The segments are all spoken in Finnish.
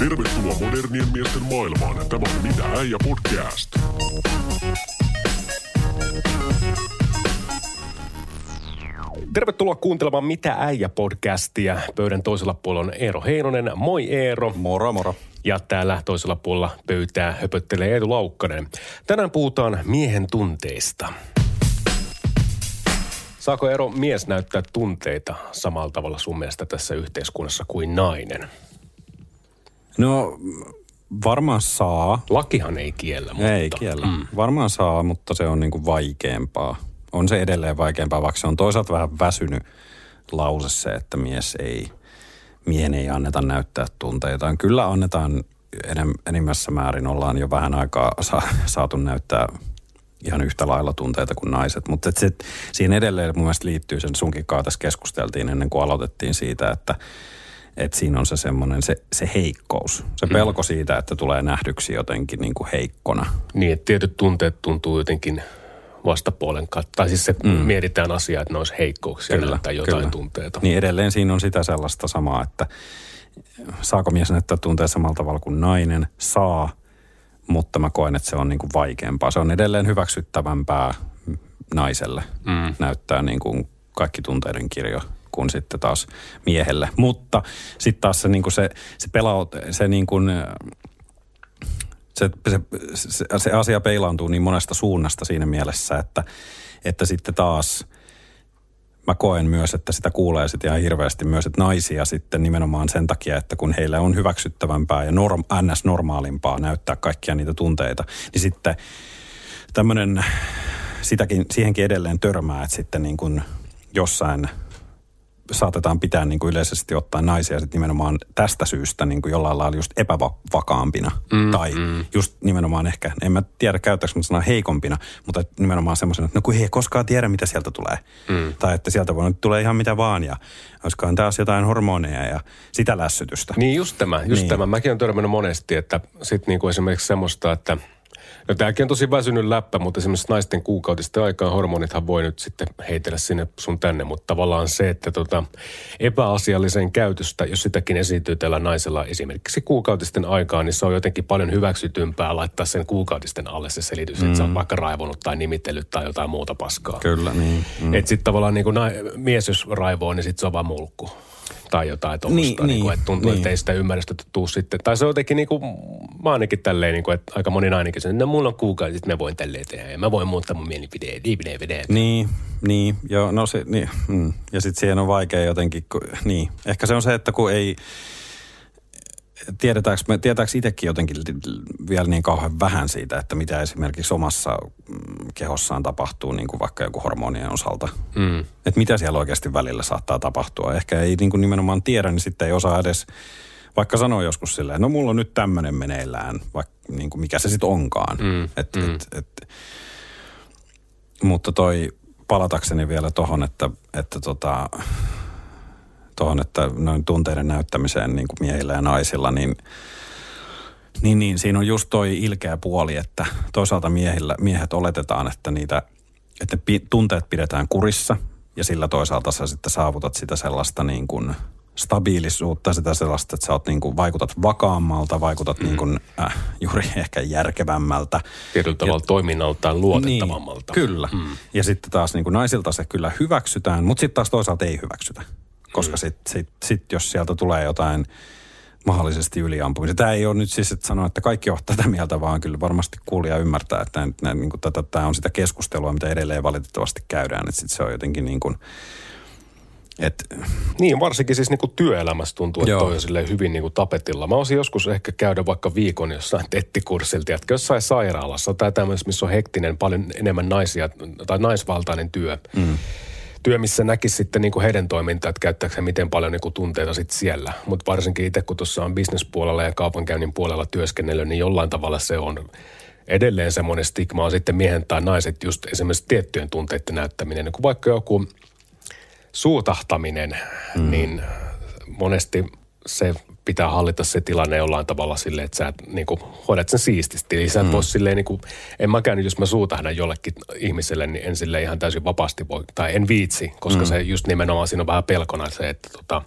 Tervetuloa modernien miesten maailmaan. Tämä on Mitä äijä podcast. Tervetuloa kuuntelemaan Mitä äijä podcastia. Pöydän toisella puolella on Eero Heinonen. Moi Eero. Moro, moro. Ja täällä toisella puolella pöytää höpöttelee Eetu Laukkanen. Tänään puhutaan miehen tunteista. Saako Eero mies näyttää tunteita samalla tavalla sun mielestä tässä yhteiskunnassa kuin nainen? No varmaan saa. Lakihan ei kiellä, mutta... Ei kiellä. Mm. Varmaan saa, mutta se on niinku vaikeampaa. On se edelleen vaikeampaa, vaikka se on toisaalta vähän väsynyt lause se, että mies ei, miehen ei anneta näyttää tunteitaan. Kyllä annetaan enem, enimmässä määrin, ollaan jo vähän aikaa sa, saatu näyttää ihan yhtä lailla tunteita kuin naiset. Mutta se, siihen edelleen mun mielestä liittyy sen sunkin kanssa tässä keskusteltiin ennen kuin aloitettiin siitä, että että siinä on se semmoinen se, se heikkous. Se Mm. pelko siitä, että tulee nähdyksi jotenkin niin kuin heikkona. Niin, että tietyt tunteet tuntuu jotenkin vastapuolen kautta. Tai siis se mm. mietitään asiaa, että ne olisi heikkouksia kyllä, näyttää jotain kyllä. tunteita. Niin edelleen siinä on sitä sellaista samaa, että saako mies näyttää tunteet samalla tavalla kuin nainen? Saa, mutta mä koen, että se on niin kuin vaikeampaa. Se on edelleen hyväksyttävämpää naiselle mm. näyttää niin kuin kaikki tunteiden kirjo kuin sitten taas miehelle. Mutta sitten taas se, niin kuin se, se pelaut, se niin kuin, se, se, se, se asia peilaantuu niin monesta suunnasta siinä mielessä, että, että sitten taas mä koen myös, että sitä kuulee sitten ihan hirveästi myös, että naisia sitten nimenomaan sen takia, että kun heillä on hyväksyttävämpää ja norm, ns-normaalimpaa näyttää kaikkia niitä tunteita, niin sitten tämmöinen, sitäkin, siihenkin edelleen törmää, että sitten niin kuin jossain saatetaan pitää niin kuin yleisesti ottaen naisia sit nimenomaan tästä syystä niin kuin jollain lailla just epävakaampina. Mm, tai mm. just nimenomaan ehkä, en mä tiedä käyttääkö mä sanaa heikompina, mutta nimenomaan semmoisena, että no kun he ei koskaan tiedä, mitä sieltä tulee. Mm. Tai että sieltä voi tulee ihan mitä vaan ja olisikohan taas jotain hormoneja ja sitä lässytystä. Niin just tämä, just niin. tämä. Mäkin olen törmännyt monesti, että sitten niinku esimerkiksi semmoista, että No tämäkin on tosi väsynyt läppä, mutta esimerkiksi naisten kuukautisten aikaan hormonithan voi nyt sitten heitellä sinne sun tänne, mutta tavallaan se, että tota, epäasiallisen käytöstä, jos sitäkin esiintyy tällä naisella esimerkiksi kuukautisten aikaan, niin se on jotenkin paljon hyväksytympää laittaa sen kuukautisten alle se selitys, mm. että sä oot vaikka raivonut tai nimitellyt tai jotain muuta paskaa. Kyllä, niin. Mm. Että sitten tavallaan niin kuin na- mies, jos raivoo, niin sitten se on vaan mulkku tai jotain tuommoista, Niin, niin, niin, että tuntuu, niin. että ei sitä ymmärrystä tuu sitten. Tai se on jotenkin niin kuin, mä ainakin tälleen, niin kuin, että aika moni nainenkin sanoo, että no, mulla on kuukausi, että mä voin tälleen tehdä ja mä voin muuttaa mun mielipideen, mielipideen. Niin, niin, joo, no se, niin, mm. ja sitten siihen on vaikea jotenkin, kun, niin. Ehkä se on se, että kun ei, tiedetäänkö, me, tietääkö itsekin jotenkin vielä niin kauhean vähän siitä, että mitä esimerkiksi omassa mm, kehossaan tapahtuu niin kuin vaikka joku hormonien osalta. Mm. Että mitä siellä oikeasti välillä saattaa tapahtua. Ehkä ei niin kuin nimenomaan tiedä, niin sitten ei osaa edes, vaikka sanoa joskus silleen, no mulla on nyt tämmöinen meneillään, vaikka niin kuin mikä se sitten onkaan. Mm, Et, mm. et, et, mutta toi palatakseni vielä tohon, että, että tota, tohon, että noin tunteiden näyttämiseen niin kuin miehillä ja naisilla, niin, niin, niin siinä on just toi ilkeä puoli, että toisaalta miehillä, miehet oletetaan, että niitä, että ne tunteet pidetään kurissa ja sillä toisaalta sä sitten saavutat sitä sellaista niin kuin stabiilisuutta, sitä sellaista, että sä oot niin kuin, vaikutat vakaammalta, vaikutat mm. niin kuin, äh, juuri ehkä järkevämmältä. Tietyllä tavalla toiminnaltaan luotettavammalta. Niin, kyllä. Mm. Ja sitten taas niin kuin naisilta se kyllä hyväksytään, mutta sitten taas toisaalta ei hyväksytä. Koska mm. sitten sit, sit, jos sieltä tulee jotain mahdollisesti yliampumista. Tämä ei ole nyt siis, että sanoa, että kaikki ovat tätä mieltä, vaan kyllä varmasti kuulija ymmärtää, että tämä, niin kuin tätä, tämä on sitä keskustelua, mitä edelleen valitettavasti käydään. Että sitten se on jotenkin niin kuin, että Niin, varsinkin siis niinku työelämässä tuntuu, että Joo. toi on hyvin niinku tapetilla. Mä olisin joskus ehkä käydä vaikka viikon jossain tettikurssilta, tiedätkö, jossain sairaalassa tai tämmöisessä, missä on hektinen, paljon enemmän naisia tai naisvaltainen työ. Mm. Työ, missä näkisi sitten niinku heidän toimintaa, että käyttääkö he miten paljon niinku tunteita sitten siellä. Mutta varsinkin itse, kun tuossa on bisnespuolella ja kaupankäynnin puolella työskennellyt, niin jollain tavalla se on edelleen semmoinen stigma on sitten miehen tai naiset just esimerkiksi tiettyjen tunteiden näyttäminen. Niin kuin vaikka joku suutahtaminen, mm. niin monesti se pitää hallita se tilanne jollain tavalla silleen, että sä niin kuin, hoidat sen siististi. Eli sä et mm. voi silleen, niin kuin, en mäkään nyt, jos mä suutahdan jollekin ihmiselle, niin en sille ihan täysin vapaasti voi, tai en viitsi, koska mm. se just nimenomaan siinä on vähän pelkona se, että tota,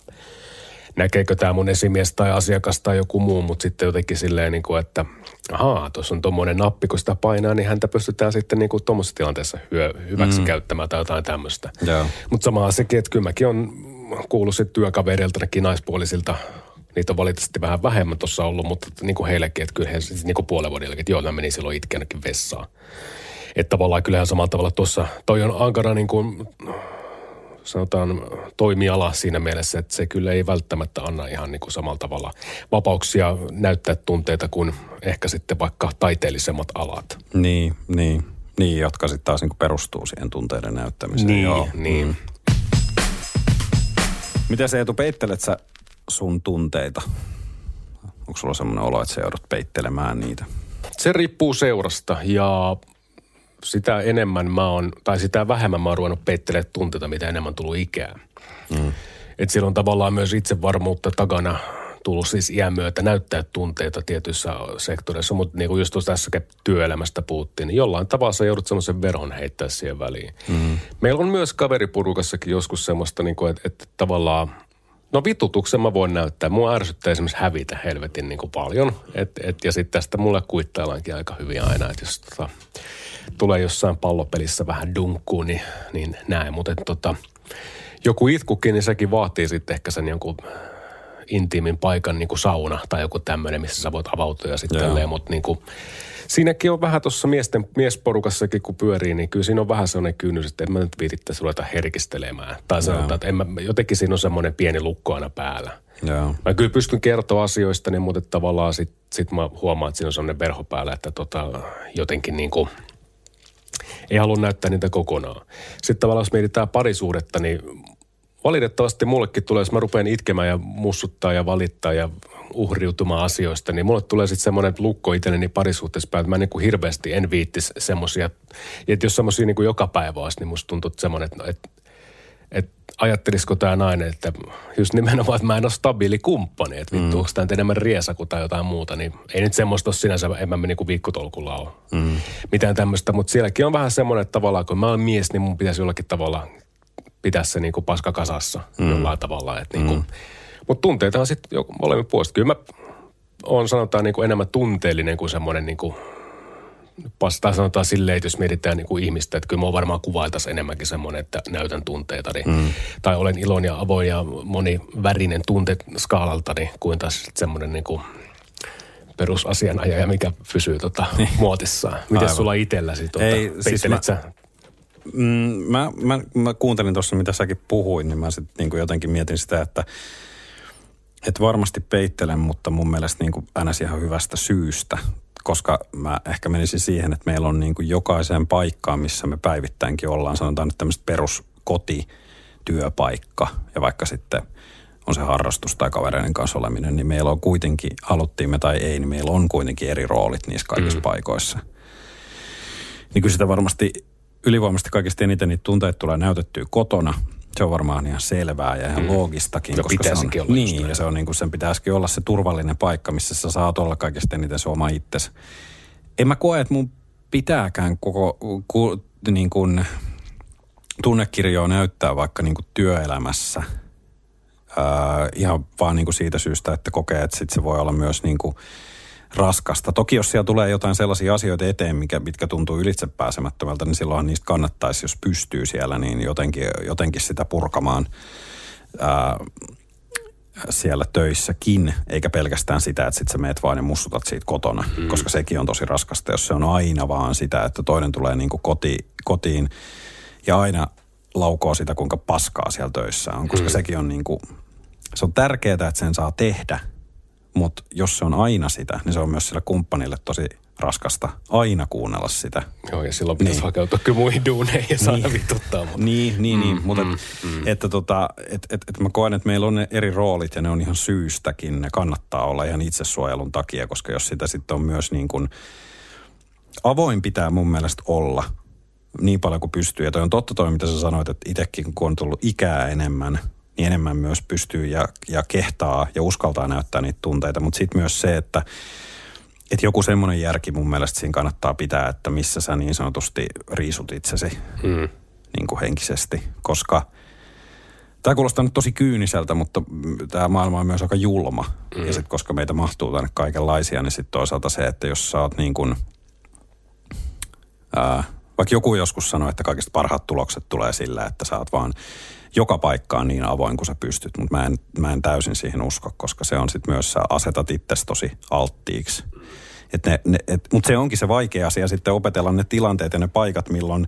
näkeekö tämä mun esimies tai asiakas tai joku muu, mutta sitten jotenkin silleen, niin kuin, että ahaa, tuossa on tuommoinen nappi, kun sitä painaa, niin häntä pystytään sitten niin kuin tuommoisessa tilanteessa hyö, hyväksi mm. käyttämään tai jotain tämmöistä. Mutta samaa sekin, että kyllä mäkin on kuullut sitten työkavereiltakin naispuolisilta Niitä on valitettavasti vähän vähemmän tuossa ollut, mutta niin kuin heillekin, että kyllä he siis niin kuin puolen vuodellekin, että joo, mä menin silloin itkeänäkin vessaan. Että tavallaan kyllähän samalla tavalla tuossa, toi on ankara niin kuin, sanotaan toimiala siinä mielessä, että se kyllä ei välttämättä anna ihan niin kuin samalla tavalla vapauksia näyttää tunteita kuin ehkä sitten vaikka taiteellisemmat alat. Niin, niin. Niin, jotka sitten taas niin kuin perustuu siihen tunteiden näyttämiseen. Niin, Joo. niin. Mm. Miten se Eetu, peittelet sä sun tunteita? Onko sulla semmoinen olo, että sä joudut peittelemään niitä? Se riippuu seurasta ja sitä enemmän mä oon, tai sitä vähemmän mä oon ruvennut peittelemään tunteita, mitä enemmän tullut ikää. Mm. Et siellä on tavallaan myös itsevarmuutta takana tullut siis iän myötä näyttää tunteita tietyissä sektoreissa, mutta niin kuin just tuossa tässä työelämästä puhuttiin, niin jollain tavalla sä joudut semmoisen veron heittää siihen väliin. Mm. Meillä on myös kaveripurukassakin joskus semmoista, niin kuin, että, että tavallaan No vitutuksen mä voin näyttää. Mua ärsyttää esimerkiksi hävitä helvetin niin kuin paljon. Et, et, ja sitten tästä mulle kuittaillaankin aika hyvin aina, että jos tota, tulee jossain pallopelissä vähän dunkkuun, niin, niin näin. Mutta tota, joku itkukin, niin sekin vaatii sitten ehkä sen jonkun intiimin paikan niin kuin sauna tai joku tämmöinen, missä sä voit avautua ja sitten mutta niin kuin, siinäkin on vähän tuossa miesten, miesporukassakin, kun pyörii, niin kyllä siinä on vähän sellainen kynnys, että en mä nyt viitittäisi ruveta herkistelemään. Tai sanotaan, että en mä, jotenkin siinä on semmoinen pieni lukko aina päällä. Joo. Mä kyllä pystyn kertoa asioista, niin, mutta tavallaan sit, sit mä huomaan, että siinä on semmoinen verho päällä, että tota, jotenkin niin kuin, ei halua näyttää niitä kokonaan. Sitten tavallaan jos mietitään parisuudetta, niin valitettavasti mullekin tulee, jos mä rupean itkemään ja mussuttaa ja valittaa ja uhriutumaan asioista, niin mulle tulee sitten semmoinen lukko itselleni parisuhteessa päin, että mä niin kuin hirveästi en viittisi semmoisia. Että jos semmoisia niin kuin joka päivä olisi, niin musta tuntuu semmoinen, että, että, että ajattelisiko tämä nainen, että just nimenomaan, että mä en ole stabiili kumppani, että vittu, mm. onko tämä enemmän riesaku tai jotain muuta, niin ei nyt semmoista ole sinänsä, en mä niin kuin viikkotolkulla ole mm. mitään tämmöistä, mutta sielläkin on vähän semmoinen, että tavallaan kun mä olen mies, niin mun pitäisi jollakin tavalla pitää se niin kuin paska kasassa mm. jollain tavalla, että niin kuin, mm mutta tunteitahan sitten molemmin puolesta. Kyllä mä on sanotaan niin kuin enemmän tunteellinen kuin semmoinen niin kuin tai sanotaan silleen, että jos mietitään niin kuin ihmistä, että kyllä mä varmaan kuvailtaisiin enemmänkin semmoinen, että näytän tunteita. Niin, mm. Tai olen iloinen ja avoin ja monivärinen tunte skaalalta, niin kuin taas semmoinen niin kuin perusasianajaja, mikä pysyy tota niin. muotissaan. Miten sulla itselläsi? Tuota, Ei, siis mä, sä? Mm, mä, mä, mä, kuuntelin tuossa, mitä säkin puhuin, niin mä sitten niin jotenkin mietin sitä, että – et varmasti peittelen, mutta mun mielestä niin kuin ns. ihan hyvästä syystä, koska mä ehkä menisin siihen, että meillä on niin kuin jokaiseen paikkaan, missä me päivittäinkin ollaan, sanotaan nyt tämmöistä peruskoti, työpaikka ja vaikka sitten on se harrastus tai kavereiden kanssa oleminen, niin meillä on kuitenkin, haluttiin me tai ei, niin meillä on kuitenkin eri roolit niissä kaikissa mm. paikoissa. Niin kyllä sitä varmasti ylivoimaisesti kaikista eniten niitä tunteita tulee näytettyä kotona, se on varmaan ihan selvää ja ihan mm. loogistakin. No koska se on, olla Niin, ja se on niin kuin, sen pitäisikin olla se turvallinen paikka, missä sä saat olla kaikista eniten se oma itsesi. En mä koe, että mun pitääkään koko ku, niin kuin, tunnekirjoa näyttää vaikka niin kuin työelämässä. Ää, ihan vaan niin kuin siitä syystä, että kokee, että sit se voi olla myös niin kuin – raskasta. Toki jos siellä tulee jotain sellaisia asioita eteen, mikä, mitkä tuntuu ylitsepääsemättömältä, niin silloin niistä kannattaisi, jos pystyy siellä, niin jotenkin, jotenkin sitä purkamaan ää, siellä töissäkin, eikä pelkästään sitä, että sit sä meet vaan ja mussutat siitä kotona, mm. koska sekin on tosi raskasta, jos se on aina vaan sitä, että toinen tulee niin kuin koti, kotiin ja aina laukoo sitä, kuinka paskaa siellä töissä on, koska mm. sekin on niin kuin, se on tärkeää, että sen saa tehdä – mutta jos se on aina sitä, niin se on myös sille kumppanille tosi raskasta aina kuunnella sitä. Joo, ja silloin pitäisi niin. hakeutua kyllä muihin duuneihin ja saada niin. vituttaa. Mutta. Niin, niin, niin. Mm, mutta mm, et, mm. että tota, et, et, et mä koen, että meillä on ne eri roolit ja ne on ihan syystäkin. Ne kannattaa olla ihan itsesuojelun takia, koska jos sitä sitten on myös niin kuin avoin pitää mun mielestä olla niin paljon kuin pystyy. Ja toi on totta toi, mitä sä sanoit, että itsekin kun on tullut ikää enemmän, niin enemmän myös pystyy ja, ja kehtaa ja uskaltaa näyttää niitä tunteita. Mutta sitten myös se, että, että joku semmoinen järki mun mielestä siinä kannattaa pitää, että missä sä niin sanotusti riisut itsesi mm. niin kuin henkisesti. Koska tämä kuulostaa nyt tosi kyyniseltä, mutta tämä maailma on myös aika julma. Mm. Ja sitten koska meitä mahtuu tänne kaikenlaisia, niin sitten toisaalta se, että jos sä oot niin kuin, ää, vaikka joku joskus sanoi, että kaikista parhaat tulokset tulee sillä, että sä oot vaan joka paikkaan niin avoin kuin sä pystyt, mutta mä en, mä en täysin siihen usko, koska se on sitten myös, sä asetat itsesi tosi alttiiksi. Et ne, ne, et, mutta se onkin se vaikea asia sitten opetella ne tilanteet ja ne paikat, milloin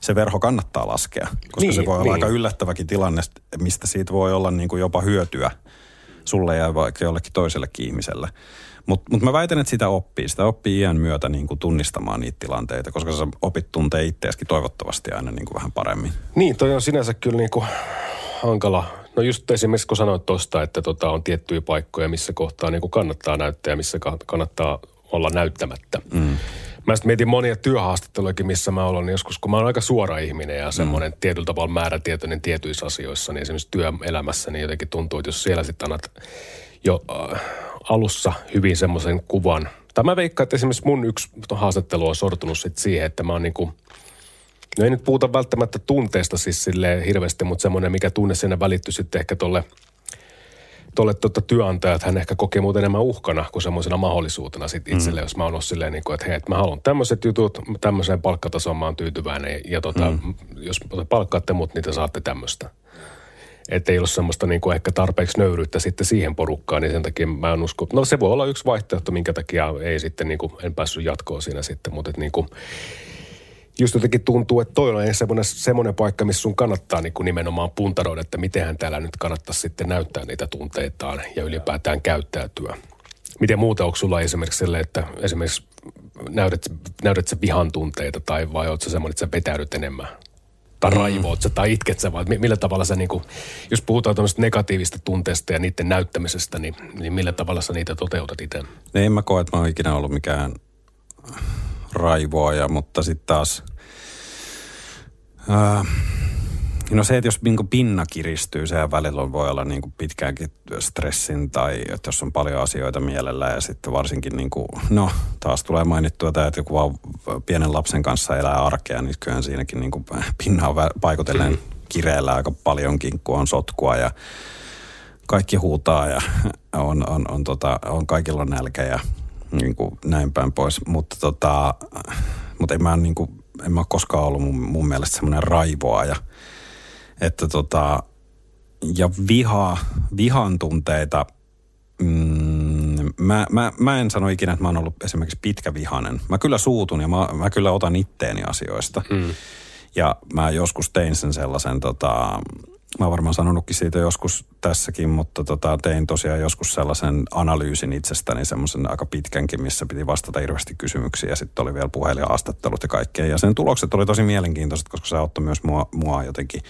se verho kannattaa laskea. Koska niin, se voi olla niin. aika yllättäväkin tilanne, mistä siitä voi olla niin kuin jopa hyötyä sulle ja vaikka jollekin toisellekin ihmiselle. Mutta mut mä väitän, että sitä oppii. Sitä oppii iän myötä niin kuin tunnistamaan niitä tilanteita, koska sä opit tuntee itseäsi toivottavasti aina niin kuin vähän paremmin. Niin, toi on sinänsä kyllä niin kuin hankala. No just esimerkiksi kun sanoit tuosta, että tota on tiettyjä paikkoja, missä kohtaa niin kuin kannattaa näyttää ja missä kannattaa olla näyttämättä. Mm. Mä sitten mietin monia työhaastattelujakin, missä mä olen joskus, kun mä oon aika suora ihminen ja semmoinen mm. tietyllä tavalla määrätietoinen tietyissä asioissa, niin esimerkiksi työelämässä, niin jotenkin tuntuu, että jos siellä sitten annat jo äh, alussa hyvin semmoisen kuvan. Tai mä veikkaan, että esimerkiksi mun yksi haastattelu on sortunut sit siihen, että mä oon niin kuin, no ei nyt puhuta välttämättä tunteesta siis silleen hirveästi, mutta semmoinen, mikä tunne sinne välittyy sitten ehkä tolle, tolle tota työnantajat, hän ehkä kokee muuten enemmän uhkana kuin semmoisena mahdollisuutena sit itselle, mm. jos mä oon ollut silleen, niin kuin, että hei, että mä haluan tämmöiset jutut, tämmöiseen palkkatasoon mä oon tyytyväinen ja, ja tota, mm. jos palkkaatte mut, niin te saatte tämmöistä että ei ole semmoista niin kuin ehkä tarpeeksi nöyryyttä sitten siihen porukkaan, niin sen takia mä en usko. No se voi olla yksi vaihtoehto, minkä takia ei sitten niin kuin, en päässyt jatkoon siinä sitten, mutta että niin kuin, just jotenkin tuntuu, että toi on semmoinen, semmoinen paikka, missä sun kannattaa niin kuin nimenomaan puntaroida, että mitenhän täällä nyt kannattaisi sitten näyttää niitä tunteitaan ja ylipäätään käyttäytyä. Miten muuta onko sulla esimerkiksi sille, että esimerkiksi näytät, näytät sä vihan tunteita tai vai oot sä semmoinen, että sä vetäydyt enemmän tai mm. raivoot sä tai itket sä, vai millä tavalla sä, niin kuin, jos puhutaan tämmöistä negatiivista tunteesta ja niiden näyttämisestä, niin, niin millä tavalla sä niitä toteutat itse? No en mä koe, että mä oon ikinä ollut mikään raivoaja, mutta sitten taas... Äh, No se, että jos niin pinna kiristyy, sehän välillä voi olla niin pitkäänkin stressin tai että jos on paljon asioita mielellä ja sitten varsinkin, niin kuin, no taas tulee mainittua tämä, että joku vaan pienen lapsen kanssa elää arkea, niin kyllähän siinäkin niin kuin pinna on paikotellen mm. kireellä aika paljonkin, kun on sotkua ja kaikki huutaa ja on, on, on, tota, on kaikilla nälkä ja niin kuin näin päin pois. Mutta tota, mutta en mä, niin kuin, en mä koskaan ollut mun, mun mielestä semmoinen raivoaja – että tota, ja viha, vihan tunteita, mm, mä, mä, mä en sano ikinä, että mä oon ollut esimerkiksi pitkä vihanen. Mä kyllä suutun ja mä, mä kyllä otan itteeni asioista. Mm. Ja mä joskus tein sen sellaisen, tota, mä varmaan sanonutkin siitä joskus tässäkin, mutta tota, tein tosiaan joskus sellaisen analyysin itsestäni, semmoisen aika pitkänkin, missä piti vastata hirveästi kysymyksiä ja sitten oli vielä puhelinhaastattelut ja kaikkea. Ja sen tulokset oli tosi mielenkiintoiset, koska se auttoi myös mua, mua jotenkin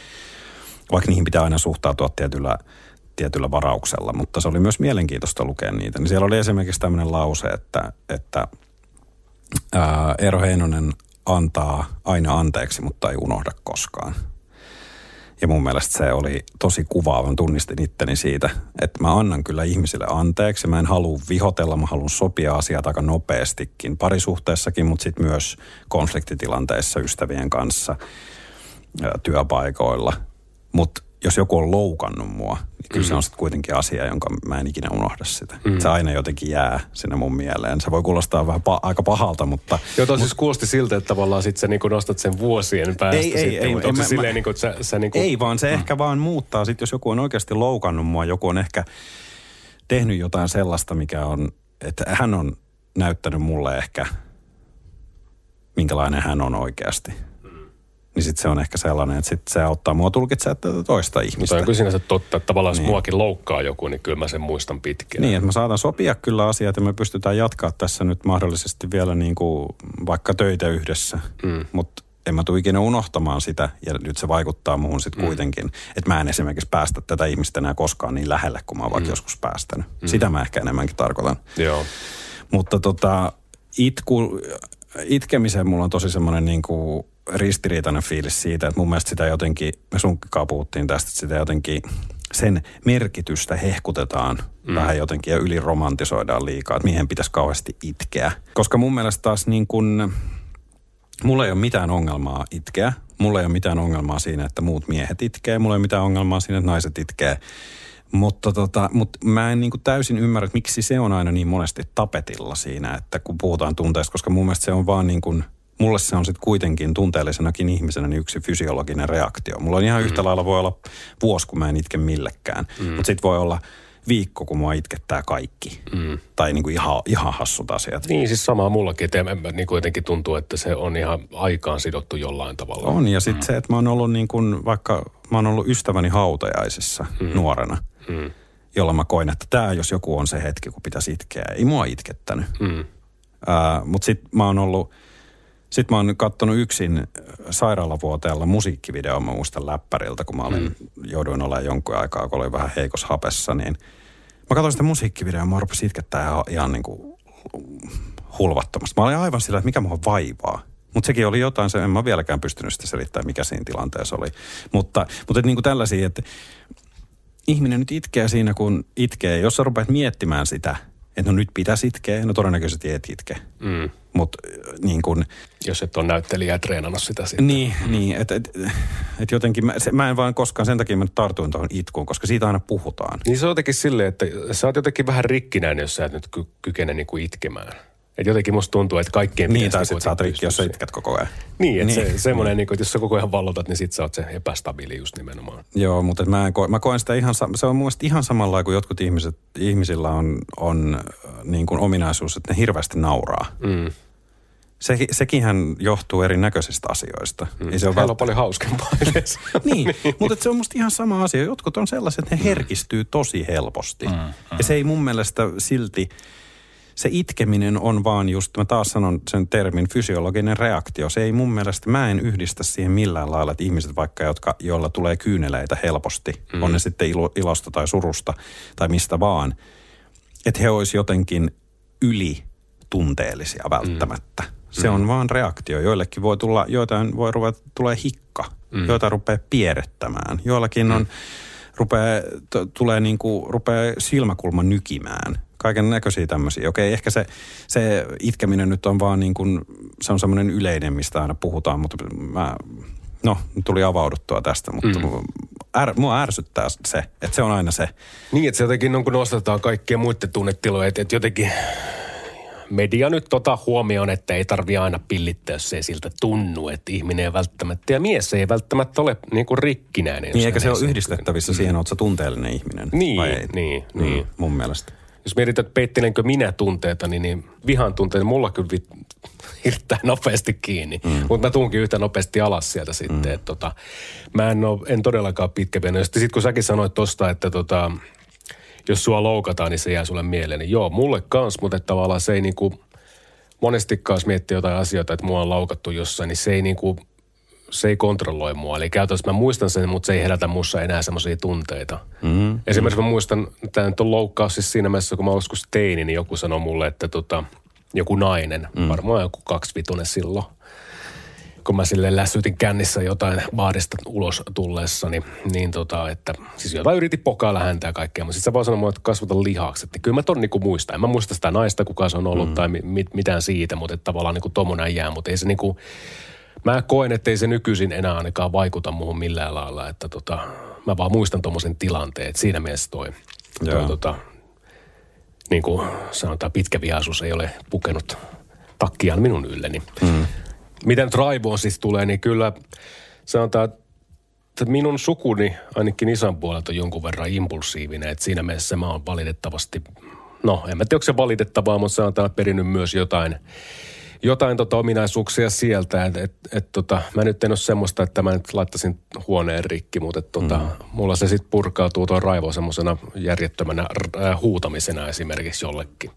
vaikka niihin pitää aina suhtautua tietyllä, tietyllä varauksella, mutta se oli myös mielenkiintoista lukea niitä. Niin siellä oli esimerkiksi tämmöinen lause, että, että ää, Eero Heinonen antaa aina anteeksi, mutta ei unohda koskaan. Ja mun mielestä se oli tosi kuvaava. tunnistin itteni siitä, että mä annan kyllä ihmisille anteeksi. Mä en halua vihotella, mä haluan sopia asiat aika nopeastikin parisuhteessakin, mutta sitten myös konfliktitilanteissa ystävien kanssa, työpaikoilla – mutta jos joku on loukannut mua, niin kyllä mm. se on sitten kuitenkin asia, jonka mä en ikinä unohda sitä. Mm. Se aina jotenkin jää sinne mun mieleen. Se voi kuulostaa vähän pa- aika pahalta, mutta... Joo, mut, siis kuulosti siltä, että tavallaan sit sä niinku nostat sen vuosien päästä ei, sitten. Ei, ei, ei, mä, silleen, mä, niinku, että sä, sä niinku... ei, vaan se mm. ehkä vaan muuttaa. Sitten jos joku on oikeasti loukannut mua, joku on ehkä tehnyt jotain sellaista, mikä on... Että hän on näyttänyt mulle ehkä, minkälainen hän on oikeasti niin sitten se on ehkä sellainen, että sit se auttaa mua tulkitsemaan tätä toista ihmistä. Mutta on kyllä sinänsä totta, että tavallaan niin. jos muakin loukkaa joku, niin kyllä mä sen muistan pitkään. Niin, että mä saatan sopia kyllä asiat ja me pystytään jatkaa tässä nyt mahdollisesti vielä niin kuin vaikka töitä yhdessä, mm. mutta en mä tule ikinä unohtamaan sitä, ja nyt se vaikuttaa muuhun sitten mm. kuitenkin, että mä en esimerkiksi päästä tätä ihmistä enää koskaan niin lähelle, kuin mä oon mm. joskus päästänyt. Mm. Sitä mä ehkä enemmänkin tarkoitan. Joo. Mutta tota, itku, itkemiseen mulla on tosi semmoinen niin kuin ristiriitainen fiilis siitä, että mun mielestä sitä jotenkin, me sunkikaan puhuttiin tästä, että sitä jotenkin sen merkitystä hehkutetaan mm. vähän jotenkin ja yliromantisoidaan liikaa, että mihin pitäisi kauheasti itkeä. Koska mun mielestä taas niin kuin, mulla ei ole mitään ongelmaa itkeä. Mulla ei ole mitään ongelmaa siinä, että muut miehet itkee. Mulla ei ole mitään ongelmaa siinä, että naiset itkee. Mutta tota, mut mä en niin kuin täysin ymmärrä, että miksi se on aina niin monesti tapetilla siinä, että kun puhutaan tunteista, koska mun mielestä se on vaan niin kuin, mulle se on sitten kuitenkin tunteellisenakin ihmisenä niin yksi fysiologinen reaktio. Mulla on ihan yhtä mm. lailla voi olla vuosi, kun mä en itke millekään, mm. mutta sitten voi olla viikko, kun mua itkettää kaikki. Mm. Tai niin kuin ihan, ihan hassut asiat. Niin, siis samaa mullakin, että niin kuitenkin tuntuu, että se on ihan aikaan sidottu jollain tavalla. On, ja sitten mm. se, että mä oon ollut niin kuin, vaikka mä oon ollut ystäväni hautajaisissa mm. nuorena – mm. jolla mä koin, että tämä jos joku on se hetki, kun pitäisi itkeä. Ei mua itkettänyt. Mm. Mutta sitten mä oon ollut, sit mä oon kattonut yksin sairaalavuoteella musiikkivideo, mä muistan läppäriltä, kun mä olin, mm. jouduin olemaan jonkun aikaa, kun olin vähän heikos hapessa, niin mä katsoin sitä musiikkivideoa, mä rupesin itkettää ihan, ihan niin kuin hulvattomasti. Mä olin aivan sillä, että mikä mua vaivaa. Mutta sekin oli jotain, se en mä vieläkään pystynyt sitä selittämään, mikä siinä tilanteessa oli. Mutta, mutta et niin kuin tällaisia, että ihminen nyt itkee siinä, kun itkee. Jos sä rupeat miettimään sitä, että no nyt pitäisi itkeä, no todennäköisesti et itke. Mm. Mutta niin kun... Jos et ole näyttelijä treenannut sitä sitten. Niin, mm. niin että et, et jotenkin, mä, se, mä en vaan koskaan sen takia mä tartuin tuohon itkuun, koska siitä aina puhutaan. Niin se on jotenkin silleen, että sä oot jotenkin vähän rikkinäinen, jos sä et nyt ky- kykene niinku itkemään. Et jotenkin musta tuntuu, että kaikkien Niin, tai sitten sä oot rikki, jos sä itkät koko ajan. Niin, että niin. se, semmoinen, niin kuin, että jos sä koko ajan vallotat, niin sit sä oot se epästabiili just nimenomaan. Joo, mutta mä, en koe, mä koen sitä ihan, se on mun ihan samalla kuin jotkut ihmiset, ihmisillä on, on niin kuin ominaisuus, että ne hirveästi nauraa. Mm. Se, sekinhän johtuu erinäköisistä asioista. Mm. Ei se on, on paljon hauskempaa niin, niin, mutta se on musta ihan sama asia. Jotkut on sellaiset, että ne herkistyy tosi helposti. Mm. Mm. Ja se ei mun mielestä silti se itkeminen on vaan just, mä taas sanon sen termin, fysiologinen reaktio. Se ei mun mielestä, mä en yhdistä siihen millään lailla, että ihmiset vaikka, jotka, joilla tulee kyyneleitä helposti, mm. on ne sitten ilo, ilosta tai surusta tai mistä vaan, että he olisi jotenkin yli tunteellisia välttämättä. Mm. Se on vaan reaktio. Joillekin voi tulla, joitain voi ruveta, tulee hikka, mm. joita rupeaa pierrettämään. Joillakin on, mm. Rupeaa, t- tulee niin kuin, rupeaa silmäkulma nykimään kaiken näköisiä tämmöisiä. Okei, ehkä se, se itkeminen nyt on vaan niin kuin, se on semmoinen yleinen, mistä aina puhutaan, mutta mä, no, tuli avauduttua tästä, mutta mm. är, mua ärsyttää se, että se on aina se. Niin, että se jotenkin on, kun nostetaan kaikkia muiden tunnetiloja, että, että jotenkin media nyt tota huomioon, että ei tarvi aina pillittää, jos ei siltä tunnu, että ihminen ei välttämättä, ja mies ei välttämättä ole niin kuin rikkinäinen. Niin, eikä se ole yhdistettävissä mm. siihen, että tunteellinen ihminen. Niin, niin, mm, niin. Mun mielestä jos mietitään, että peittelenkö minä tunteita, niin, niin vihan tunteita, niin mulla kyllä vit, hirttää nopeasti kiinni. Mm. Mutta mä tuunkin yhtä nopeasti alas sieltä sitten. Mm. Että tota, mä en, ole, en todellakaan pitkäpienoinen. Sitten sit kun säkin sanoit tosta, että tota, jos sua loukataan, niin se jää sulle mieleen. Niin joo, mulle kans, mutta että tavallaan se ei niinku, monestikaan jos miettii jotain asioita, että mua on laukattu jossain, niin se ei niinku se ei kontrolloi mua. Eli käytännössä mä muistan sen, mutta se ei herätä mussa enää semmoisia tunteita. Mm-hmm. Esimerkiksi mä muistan, tämä nyt on loukkaus siis siinä mielessä, kun mä joskus teini, niin joku sanoi mulle, että tota, joku nainen, mm. varmaan joku kaksivitonen silloin, kun mä sille lässytin kännissä jotain baarista ulos tullessa, niin, niin tota, että siis jotain yritin pokailla häntä ja kaikkea, mutta sitten se vaan sanoi että kasvata lihaksi. Että kyllä mä ton niinku muistan. En mä muista sitä naista, kuka se on ollut mm. tai mit, mitään siitä, mutta että tavallaan niinku tommonen jää, mutta ei se niinku, mä koen, että ei se nykyisin enää ainakaan vaikuta muuhun millään lailla, että tota, mä vaan muistan tuommoisen tilanteen, että siinä mielessä toi, toi tota, niin kuin sanotaan, pitkä vihaisuus ei ole pukenut takkiaan minun ylleni. Mm. Miten raivoon siis tulee, niin kyllä sanotaan, että minun sukuni ainakin isän puolelta on jonkun verran impulsiivinen, että siinä mielessä mä oon valitettavasti, no en mä tiedä, onko se valitettavaa, mutta sanotaan, että perinnyt myös jotain jotain tota ominaisuuksia sieltä. Et, et, et, tota, mä nyt en ole semmoista, että mä nyt laittaisin huoneen rikki, mutta et, tota, mm. mulla se sitten purkautuu tuo raivo semmoisena järjettömänä äh, huutamisena esimerkiksi jollekin.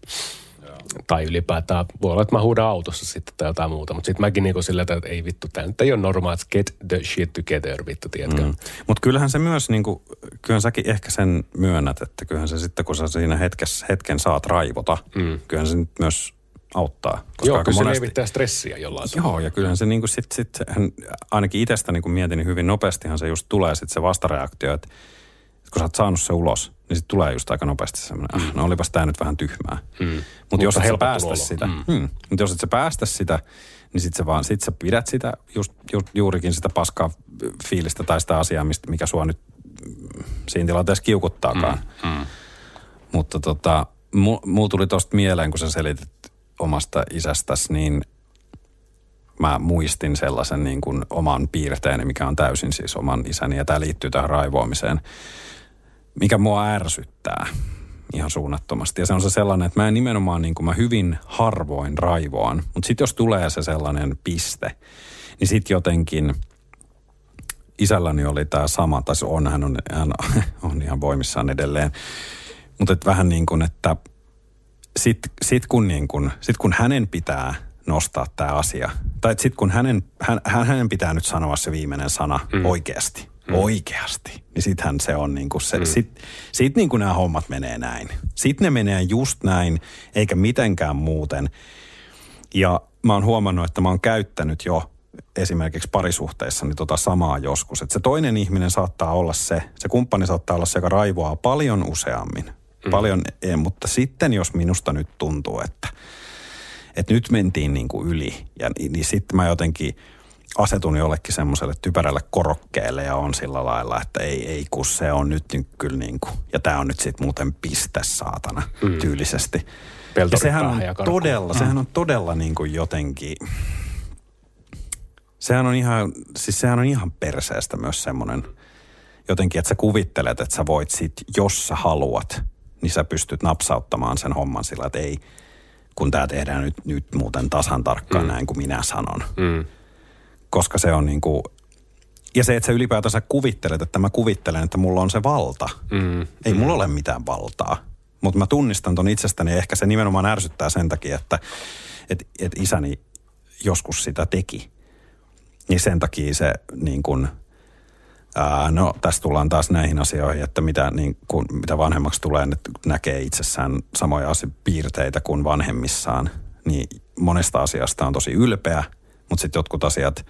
Tai ylipäätään voi olla, että mä huudan autossa sitten tai jotain muuta. Mutta sitten mäkin niinku sillä, että ei vittu, tämä nyt ei ole normaali, get the shit together, vittu, tiedätkö? Mm. Mutta kyllähän se myös, niinku, kyllähän säkin ehkä sen myönnät, että kyllähän se sitten, kun sä siinä hetkessä, hetken saat raivota, mm. kyllähän se nyt myös auttaa. Koska Joo, kyllä se monesti- lievittää stressiä jollain tavalla. Joo, ja kyllähän se niin kuin sit, sit, ainakin itsestä niin kuin mietin, niin hyvin nopeastihan se just tulee sit se vastareaktio, että kun sä oot saanut se ulos, niin sitten tulee just aika nopeasti semmoinen, ah, no olipas tämä nyt vähän tyhmää. Mm. Mutta jos et sä päästä olo. sitä, Mm. mm. Mm, mutta jos et sä päästä sitä, niin sit sä vaan, sit sä pidät sitä, just, just juurikin sitä paskaa fiilistä tai sitä asiaa, mistä, mikä sua nyt mm, siinä tilanteessa kiukuttaakaan. Mm. Mm. Mutta tota, mulla mul tuli tosta mieleen, kun sä selitit omasta isästäsi, niin mä muistin sellaisen niin kuin oman piirteeni, mikä on täysin siis oman isäni, ja tämä liittyy tähän raivoamiseen, mikä mua ärsyttää ihan suunnattomasti. Ja se on se sellainen, että mä nimenomaan niin kuin mä hyvin harvoin raivoan, mutta sitten jos tulee se sellainen piste, niin sitten jotenkin isälläni oli tämä sama, tai se on, hän on, hän on ihan voimissaan edelleen, mutta et vähän niin kuin, että sitten sit kun, niin kun, sit kun hänen pitää nostaa tämä asia, tai sitten kun hänen, hän, hän- hänen pitää nyt sanoa se viimeinen sana mm. oikeasti, mm. oikeasti, niin sittenhän se on niin kuin se, mm. sit, sit niin kuin nämä hommat menee näin. Sitten ne menee just näin, eikä mitenkään muuten. Ja mä oon huomannut, että mä oon käyttänyt jo esimerkiksi parisuhteissa niin tota samaa joskus. Että se toinen ihminen saattaa olla se, se kumppani saattaa olla se, joka raivoaa paljon useammin. Mm. Paljon, eh, mutta sitten jos minusta nyt tuntuu, että, että nyt mentiin niin kuin yli, ja, niin, niin sitten mä jotenkin asetun jollekin semmoiselle typerälle korokkeelle ja on sillä lailla, että ei, ei kun se on nyt niin kyllä niin kuin, ja tämä on nyt sitten muuten piste saatana mm. tyylisesti. Peltori Ja sehän on ja todella, sehän on todella niin kuin jotenkin, sehän on ihan, siis sehän on ihan perseestä myös semmoinen jotenkin, että sä kuvittelet, että sä voit sit, jos sä haluat, niin sä pystyt napsauttamaan sen homman sillä, että ei, kun tämä tehdään nyt, nyt muuten tasan tarkkaan mm. näin kuin minä sanon. Mm. Koska se on niin kuin, ja se, että sä ylipäätänsä kuvittelet, että mä kuvittelen, että mulla on se valta. Mm. Ei mulla ole mitään valtaa. Mutta mä tunnistan ton itsestäni ehkä se nimenomaan ärsyttää sen takia, että et, et isäni joskus sitä teki. Niin sen takia se niin kun, ää, no tässä tullaan taas näihin asioihin, että mitä, niin kun, mitä vanhemmaksi tulee, ne näkee itsessään samoja piirteitä kuin vanhemmissaan. Niin monesta asiasta on tosi ylpeä, mutta sitten jotkut asiat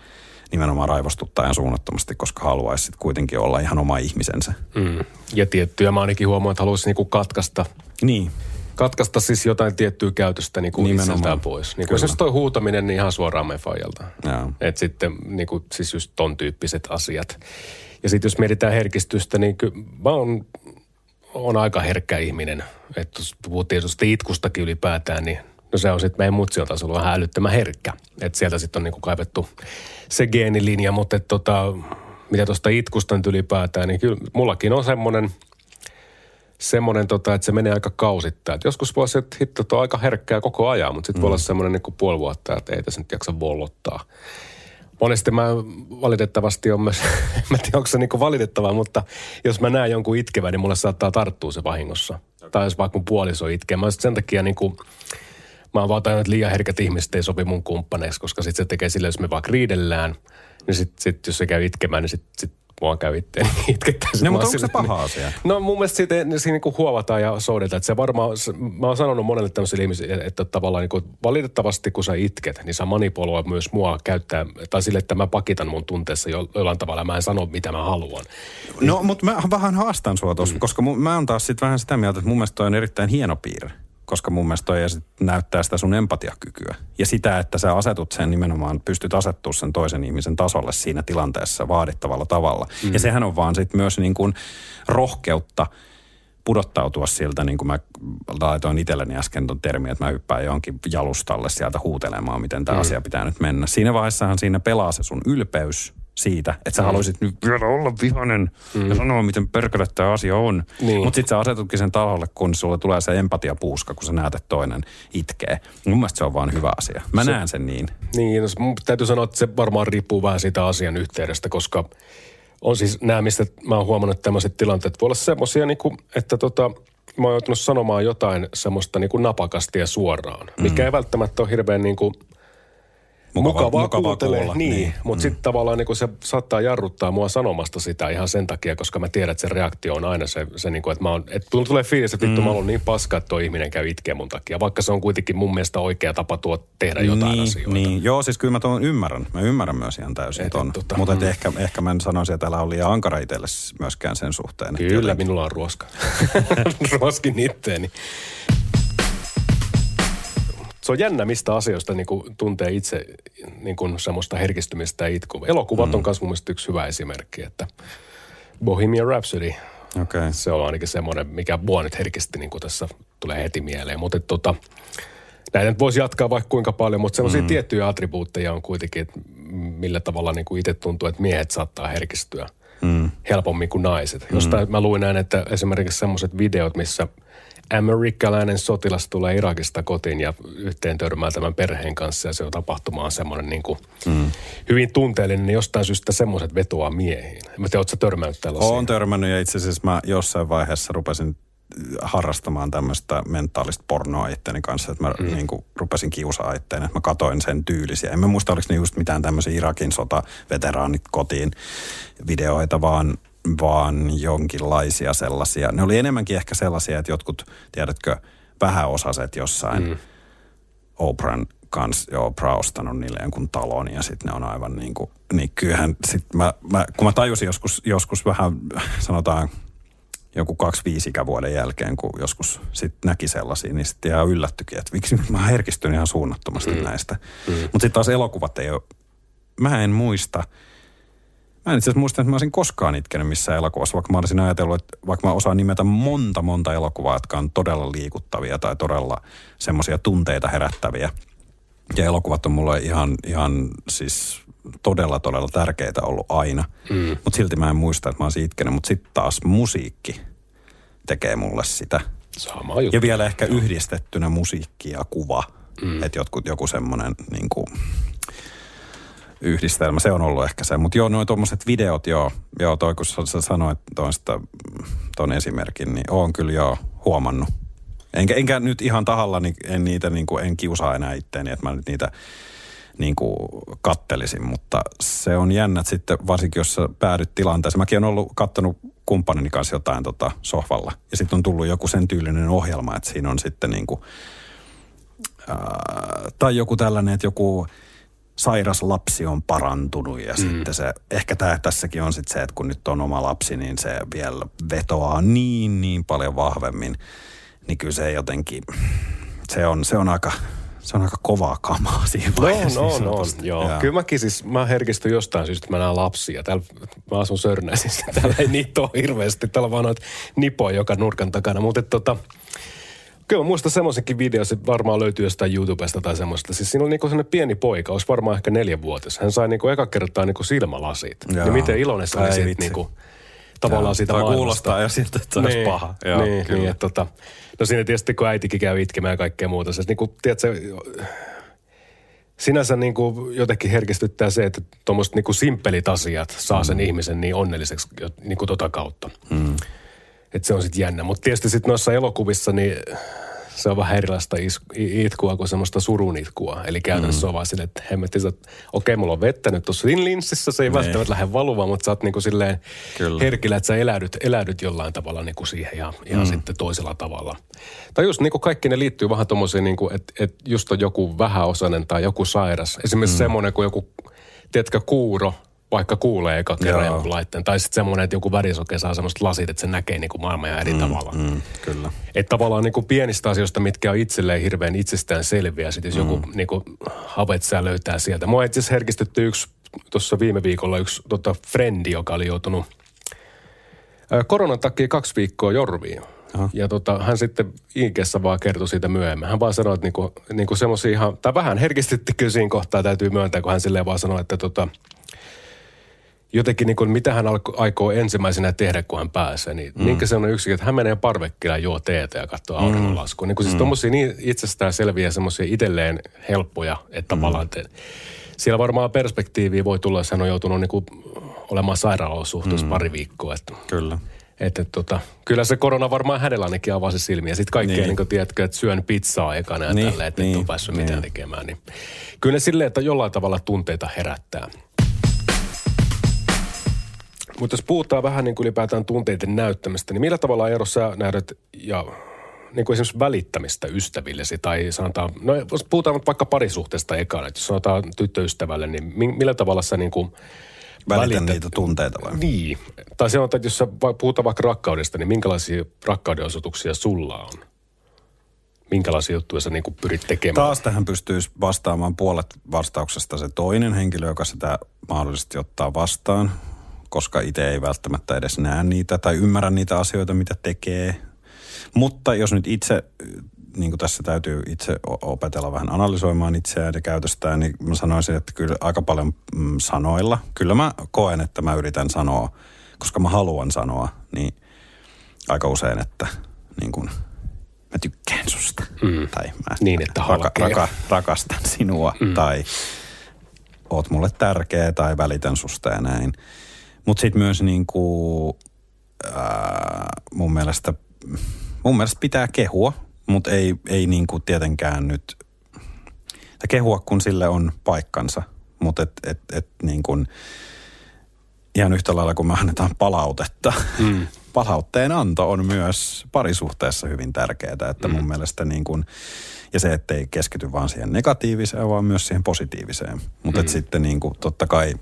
nimenomaan raivostuttaa ihan suunnattomasti, koska haluaisi sit kuitenkin olla ihan oma ihmisensä. Mm. Ja tiettyjä mä ainakin huomaan, että haluaisin niinku katkaista, Niin, katkaista siis jotain tiettyä käytöstä niinku Nimenomaan. itseltään pois. Niin esimerkiksi toi huutaminen, niin ihan suoraan mefajalta. Että sitten niinku, siis just ton tyyppiset asiat. Ja sitten jos mietitään herkistystä, niin kyllä mä oon, on aika herkkä ihminen. Että jos puhuttiin tuosta itkustakin ylipäätään, niin no se on sitten meidän mutsion tasolla vähän älyttömän herkkä. Että sieltä sitten on niinku kaivettu se geenilinja, mutta et tota, mitä tuosta itkusta nyt ylipäätään, niin kyllä mullakin on semmoinen, semmoinen tota, että se menee aika kausittain. Et joskus voi se, että hitto, on aika herkkää koko ajan, mutta sitten mm. voi olla semmoinen niin puoli vuotta, että ei tässä nyt jaksa vollottaa. Monesti mä valitettavasti on myös, mä en tiedä onko se niinku valitettavaa, mutta jos mä näen jonkun itkevän, niin mulle saattaa tarttua se vahingossa. Tai jos vaikka mun puoliso itkee. Mä sen takia niinku, mä oon vaan tajunnut, että liian herkät ihmiset ei sopi mun kumppaneiksi, koska sitten se tekee sille, jos me vaan riidellään, niin sitten sit, jos se käy itkemään, niin sitten sit mua käy itteen itkettää. Sit No, mutta onko se paha asia? No mun mielestä siitä, siinä niinku huovataan ja soudetaan. Että se varmaan, se- mä oon sanonut monelle tämmöiselle ihmisille, että tavallaan niinku, valitettavasti kun sä itket, niin sä manipuloit myös mua käyttää, tai sille, että mä pakitan mun tunteessa jo, jollain tavalla. Mä en sano, mitä mä haluan. No, mutta mä vähän haastan sua tuossa, mm. koska mä oon taas sitten vähän sitä mieltä, että mun mielestä toi on erittäin hieno piirre. Koska mun mielestä toi sit näyttää sitä sun empatiakykyä. Ja sitä, että sä asetut sen nimenomaan, pystyt asettua sen toisen ihmisen tasolle siinä tilanteessa vaadittavalla tavalla. Mm. Ja sehän on vaan sitten myös niin kuin rohkeutta pudottautua sieltä, niin kuin mä laitoin itselleni äsken ton termi, että mä hyppään johonkin jalustalle sieltä huutelemaan, miten tämä mm. asia pitää nyt mennä. Siinä vaiheessahan siinä pelaa se sun ylpeys siitä, että sä mm. haluaisit nyt vielä olla vihanen mm. ja sanoa, miten perkele tämä asia on. Niin. Mutta sitten sä asetutkin sen taholle, kun sulle tulee se empatiapuuska, kun sä näet, että toinen itkee. Mun mielestä se on vaan hyvä asia. Mä se... näen sen niin. Niin, no, mun täytyy sanoa, että se varmaan riippuu vähän siitä asian yhteydestä, koska on siis nämä, mistä mä oon huomannut, että tämmöiset tilanteet voi olla semmoisia, niin kuin, että tota, mä oon joutunut sanomaan jotain semmoista niin kuin napakasti ja suoraan, mikä ei välttämättä ole hirveän niin kuin, mukavaa, mukavaa kuulla. niin, Niin, mutta mm. sitten tavallaan niin se saattaa jarruttaa mua sanomasta sitä ihan sen takia, koska mä tiedän, että se reaktio on aina se, se niin kuin, että mä oon, että tulee fiilis, että vittu mm. mä oon niin paska, että tuo ihminen käy itkeen mun takia, vaikka se on kuitenkin mun mielestä oikea tapa tuo tehdä jotain niin, asioita. Niin, joo, siis kyllä mä tuon ymmärrän. Mä ymmärrän myös ihan täysin Et, ton. tota, Mutta mm. ehkä, ehkä mä en sanoisi, että älä ole liian ankara itselle myöskään sen suhteen. Kyllä, minulla on ruoska. Ruoskin itteeni. Se on jännä, mistä asioista niin kuin, tuntee itse niin kuin, semmoista herkistymistä ja itkua. Elokuvat mm. on mielestä yksi hyvä esimerkki, että Bohemian Rhapsody. Okay. se on ainakin semmoinen, mikä mua nyt herkisti niin kuin tässä tulee heti mieleen. Mutta tota, näitä nyt voisi jatkaa vaikka kuinka paljon, mutta semmoisia mm. tiettyjä attribuutteja on kuitenkin, että millä tavalla niin kuin itse tuntuu, että miehet saattaa herkistyä mm. helpommin kuin naiset. Jostain mä luin näin, että esimerkiksi semmoiset videot, missä amerikkalainen sotilas tulee Irakista kotiin ja yhteen törmää tämän perheen kanssa ja se on tapahtuma on semmoinen niin kuin mm. hyvin tunteellinen, niin jostain syystä semmoiset vetoaa miehiin. Mä tiedä, ootko törmännyt tällaisiin? Olen törmännyt ja itse asiassa mä jossain vaiheessa rupesin harrastamaan tämmöistä mentaalista pornoa itteni kanssa, että mä mm. niin kuin, rupesin kiusaa itteen, että mä katoin sen tyylisiä. En mä muista, oliko ne just mitään tämmöisiä Irakin sota-veteraanit kotiin videoita, vaan, vaan jonkinlaisia sellaisia. Ne oli enemmänkin ehkä sellaisia, että jotkut, tiedätkö, vähäosaset jossain mm. Oprahn kanssa jo Oprah ostanut niille jonkun talon ja sitten ne on aivan niin kuin, niin kyllähän sit mä, mä, kun mä tajusin joskus, joskus vähän sanotaan joku kaksi viisi ikävuoden jälkeen, kun joskus sit näki sellaisia, niin sitten ihan yllättyikin, että miksi mä herkistyn ihan suunnattomasti mm. näistä. Mm. Mutta sitten taas elokuvat ei ole, mä en muista, mä en itse asiassa muista, että mä olisin koskaan itkenyt missään elokuvassa, vaikka mä olisin ajatellut, että vaikka mä osaan nimetä monta monta elokuvaa, jotka on todella liikuttavia tai todella semmoisia tunteita herättäviä. Ja elokuvat on mulle ihan, ihan siis todella, todella tärkeitä ollut aina. Mm. Mutta silti mä en muista, että mä olisin itkenyt. Mutta sitten taas musiikki tekee mulle sitä. Sama juttu. Ja vielä ehkä yhdistettynä musiikki ja kuva. Mm. Että jotkut, joku semmoinen niin kuin, yhdistelmä, se on ollut ehkä se. Mutta joo, noin tuommoiset videot, joo, joo toi kun sä, sanoit tuosta, ton esimerkin, niin oon kyllä joo huomannut. Enkä, enkä nyt ihan tahallani, en niitä niin kuin, en kiusaa enää itteeni, että mä nyt niitä niin kuin kattelisin, mutta se on jännä, sitten varsinkin jos sä päädyt tilanteeseen. Mäkin olen ollut kattonut kumppanini kanssa jotain tota sohvalla ja sitten on tullut joku sen tyylinen ohjelma, että siinä on sitten niin kuin, ää, tai joku tällainen, että joku sairas lapsi on parantunut ja mm. sitten se, ehkä tää, tässäkin on sitten se, että kun nyt on oma lapsi, niin se vielä vetoaa niin, niin paljon vahvemmin, niin kyllä se jotenkin, se on, se on aika, se on aika kovaa kamaa siinä No, vaiheessa. no, niin no, joo. Joo. Kyllä mäkin siis, mä herkistyn jostain syystä, että mä näen lapsia. Täällä, mä asun Sörnäisissä, täällä ei niitä ole hirveästi. Täällä on vaan noita nipoja joka nurkan takana. Mutta tota, kyllä mä muistan semmoisenkin video, se varmaan löytyy jostain YouTubesta tai semmoista. Siis siinä oli niinku sellainen pieni poika, olisi varmaan ehkä neljänvuotias. Hän sai niinku eka kertaa niinku silmälasit. Joo. Ja miten iloinen se oli siitä niinku, tavallaan Joo, siitä toi maailmasta. kuulostaa jo siltä, että se olisi paha. Joo, niin, kyllä. niin, että tota, no siinä tietysti kun äitikin käy itkemään ja kaikkea muuta. Se, niin kuin, tiedätkö, sinänsä niin kuin jotenkin herkistyttää se, että tuommoiset niin kuin simppelit asiat saa sen ihmisen niin onnelliseksi niin kuin tota kautta. Mm. Että se on sitten jännä. Mutta tietysti sitten noissa elokuvissa niin se on vähän erilaista itkua kuin semmoista surun itkua. Eli käytännössä mm. on vaan silleen, että hemmetti, että okei, mulla on vettä nyt tuossa linssissä, se ei välttämättä lähde valumaan, mutta sä oot niinku silleen Kyllä. herkillä, että sä eläydyt, eläydyt jollain tavalla niinku siihen ihan, ihan mm. sitten toisella tavalla. Tai just niinku kaikki ne liittyy vähän tommoseen, niinku, että et just on joku vähäosainen tai joku sairas. Esimerkiksi mm. semmoinen kuin joku, tiedätkö, kuuro, vaikka kuulee eka kerran Joo. jonkun laitteen. Tai sitten semmoinen, että joku värisoke saa semmoista lasit, että se näkee niinku maailman ihan eri mm, tavalla. Mm, kyllä. Että tavallaan niinku pienistä asioista, mitkä on itselleen hirveän itsestään selviä, sitten jos mm. joku niinku havaitsee ja löytää sieltä. Mua itse asiassa herkistytti yksi, tuossa viime viikolla yksi tota, frendi, joka oli joutunut ää, koronan takia kaksi viikkoa jorviin. Aha. Ja tota, hän sitten Inkessä vaan kertoi siitä myöhemmin. Hän vaan sanoi, että niinku, niinku semmoisia ihan, tai vähän herkistytti kyllä siinä kohtaa, täytyy myöntää, kun hän silleen vaan sanoi, että tota, jotenkin niin kuin, mitä hän alko, aikoo ensimmäisenä tehdä, kun hän pääsee. Niin, mm. Minkä sellainen yksikin, että hän menee parvekkeelle ja juo teetä ja katsoo auringonlaskua. Niin kuin siis mm. tommosia niin itsestään selviä semmoisia itselleen helppoja, että mm. tavallaan, että siellä varmaan perspektiiviä voi tulla, jos hän on joutunut niin kuin olemaan sairaalaolosuhteessa mm. pari viikkoa. Että, Kyllä. Että tota, kyllä se korona varmaan hänellä ainakin avasi silmiä. Sitten kaikkea, niin. Niin. niin tiedätkö, että syön pizzaa ekana ja Niin, tälleen, että niin, niin, et ole päässyt niin. mitään tekemään. Niin. Kyllä ne silleen, että jollain tavalla tunteita herättää. Mutta jos puhutaan vähän niin kuin ylipäätään tunteiden näyttämistä, niin millä tavalla Eero sä nähdät ja niin kuin esimerkiksi välittämistä ystävillesi tai sanotaan, no jos puhutaan vaikka parisuhteesta ekana, että jos sanotaan tyttöystävälle, niin mi- millä tavalla sä niin kuin Välitän välität- niitä tunteita vai? Niin. Tai sanotaan, että jos sä puhutaan vaikka rakkaudesta, niin minkälaisia rakkaudenosoituksia sulla on? Minkälaisia juttuja sä niin kuin pyrit tekemään? Taas tähän pystyisi vastaamaan puolet vastauksesta se toinen henkilö, joka sitä mahdollisesti ottaa vastaan, koska itse ei välttämättä edes näe niitä tai ymmärrä niitä asioita, mitä tekee. Mutta jos nyt itse, niin kuin tässä täytyy itse opetella vähän analysoimaan itseään ja käytöstään, niin mä sanoisin, että kyllä aika paljon mm, sanoilla. Kyllä mä koen, että mä yritän sanoa, koska mä haluan sanoa, niin aika usein, että niin kuin, mä tykkään susta. Mm. Tai mä Niin, että halkee. rakastan sinua mm. tai oot mulle tärkeä tai välitän susta ja näin. Mutta sitten myös niin kuin, ää, mun mielestä, mun mielestä pitää kehua, mutta ei, ei niin kuin tietenkään nyt, tai kehua kun sille on paikkansa, mutta et, et, et niin kuin, ihan yhtä lailla kun me annetaan palautetta. Mm. Palautteen anto on myös parisuhteessa hyvin tärkeää, että mun mielestä niin kuin, ja se, ettei keskity vaan siihen negatiiviseen, vaan myös siihen positiiviseen. Mutta mm. sitten niin kuin, totta kai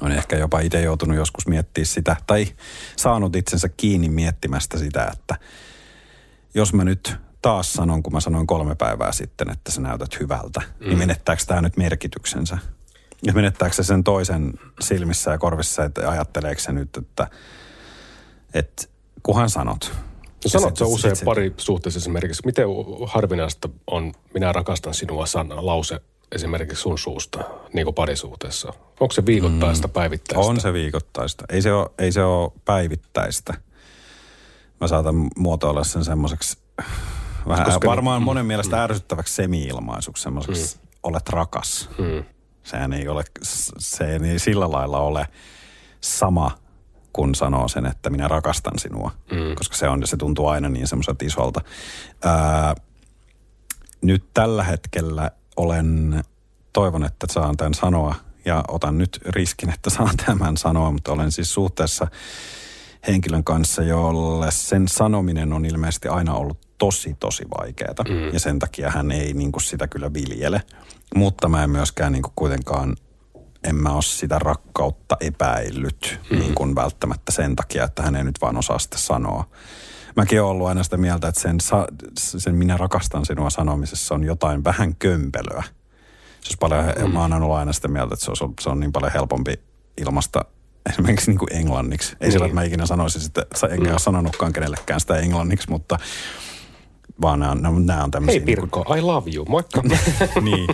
on ehkä jopa itse joutunut joskus miettiä sitä, tai saanut itsensä kiinni miettimästä sitä, että jos mä nyt taas sanon, kun mä sanoin kolme päivää sitten, että sä näytät hyvältä, mm. niin menettääkö tämä nyt merkityksensä? Ja menettääkö se sen toisen silmissä ja korvissa, että ajatteleeko se nyt, että, että kuhan sanot. No sanot sit- usein sit- pari suhteessa esimerkiksi, miten harvinaista on minä rakastan sinua sana, lause esimerkiksi sun suusta niin kuin parisuhteessa? Onko se viikoittaista, mm. päivittäistä? On se viikoittaista. Ei se ole, ei se ole päivittäistä. Mä saatan muotoilla sen semmoiseksi vähän Koska- varmaan monen mielestä ärsyttäväksi semi-ilmaisuksi, semmoiseksi mm. olet rakas. Mm. Sehän ei ole, se ei sillä lailla ole sama kun sanoo sen, että minä rakastan sinua. Mm. Koska se on, se tuntuu aina niin semmoiselta isolta. Ää, nyt tällä hetkellä olen, toivon, että saan tämän sanoa ja otan nyt riskin, että saan tämän sanoa, mutta olen siis suhteessa henkilön kanssa, jolle sen sanominen on ilmeisesti aina ollut tosi, tosi vaikeaa. Mm. Ja sen takia hän ei niin kuin sitä kyllä viljele. Mutta mä en myöskään niin kuin kuitenkaan, en mä ole sitä rakkautta epäillyt mm. niin kuin välttämättä sen takia, että hän ei nyt vaan osaa sitä sanoa. Mäkin olen ollut aina sitä mieltä, että sen, sa- sen minä rakastan sinua sanomisessa on jotain vähän kömpelöä. Se olisi paljon, mm. mä oon aina ollut aina sitä mieltä, että se on, se on niin paljon helpompi ilmasta esimerkiksi niin kuin englanniksi. Ei niin. sillä, että mä ikinä sanoisin sitä, enkä mm. ole sanonutkaan kenellekään sitä englanniksi, mutta vaan nämä, on- nämä on tämmöisiä... Hei Pirkko, I love you, moikka. niin.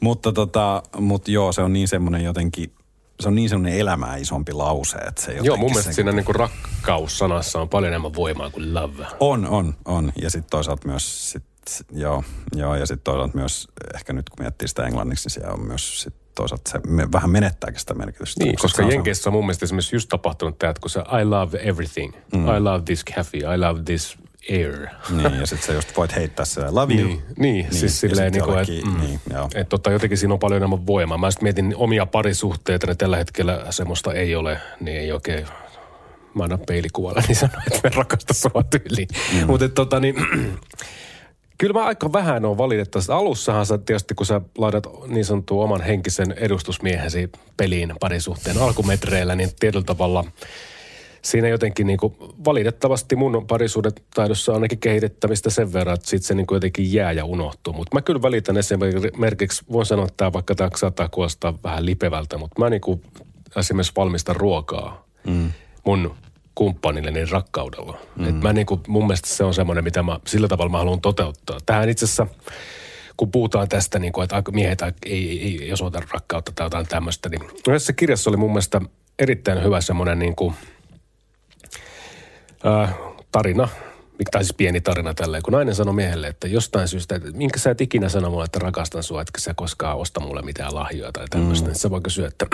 mutta tota, mut joo, se on niin semmoinen jotenkin, se on niin semmoinen elämää isompi lause, että se Joo, mun mielestä se, siinä niinku rakkaus-sanassa on paljon enemmän voimaa kuin love. On, on, on. Ja sitten toisaalta myös, sit, joo, joo, ja sitten toisaalta myös, ehkä nyt kun miettii sitä englanniksi, niin siellä on myös sit toisaalta se me, vähän menettääkin sitä merkitystä. Niin, koska se- Jenkeissä on mun mielestä esimerkiksi just tapahtunut tämä, että kun se I love everything, mm. I love this cafe, I love this air. Niin, ja sitten sä just voit heittää se love you. Niin, niin, siis ja silleen niin kuin, että mm, niin, et tota, jotenkin siinä on paljon enemmän voimaa. Mä sitten mietin omia parisuhteita, niin tällä hetkellä semmoista ei ole, niin ei oikein mä annan peilikuvalla, niin sanon, että me rakasta sua tyyliin. Mm. Mutta tota niin, kyllä mä aika vähän on valitettavasti. Alussahan sä tietysti, kun sä laitat niin sanottua oman henkisen edustusmiehesi peliin parisuhteen alkumetreillä, niin tietyllä tavalla siinä jotenkin niin kuin, valitettavasti mun parisuudet taidossa on ainakin kehitettämistä sen verran, että sitten se niin kuin jotenkin jää ja unohtuu. Mutta mä kyllä välitän esimerkiksi, voin sanoa, että tämä vaikka tämä saattaa kuulostaa vähän lipevältä, mutta mä niin kuin esimerkiksi valmistan ruokaa mm. mun kumppanilleni rakkaudella. Mm. Et mä niin kuin, mun mielestä se on semmoinen, mitä mä sillä tavalla mä haluan toteuttaa. Tähän itse asiassa kun puhutaan tästä, niin kuin, että miehet ei, ei, ei osoita rakkautta tai jotain tämmöistä, niin yhdessä kirjassa oli mun mielestä erittäin hyvä semmoinen niin kuin, äh, tarina, tai siis pieni tarina tälleen, kun nainen sanoi miehelle, että jostain syystä, että minkä sä et ikinä sano mulle, että rakastan sua, etkä sä koskaan osta mulle mitään lahjoja tai tämmöistä, mm. niin sä voi kysyä, että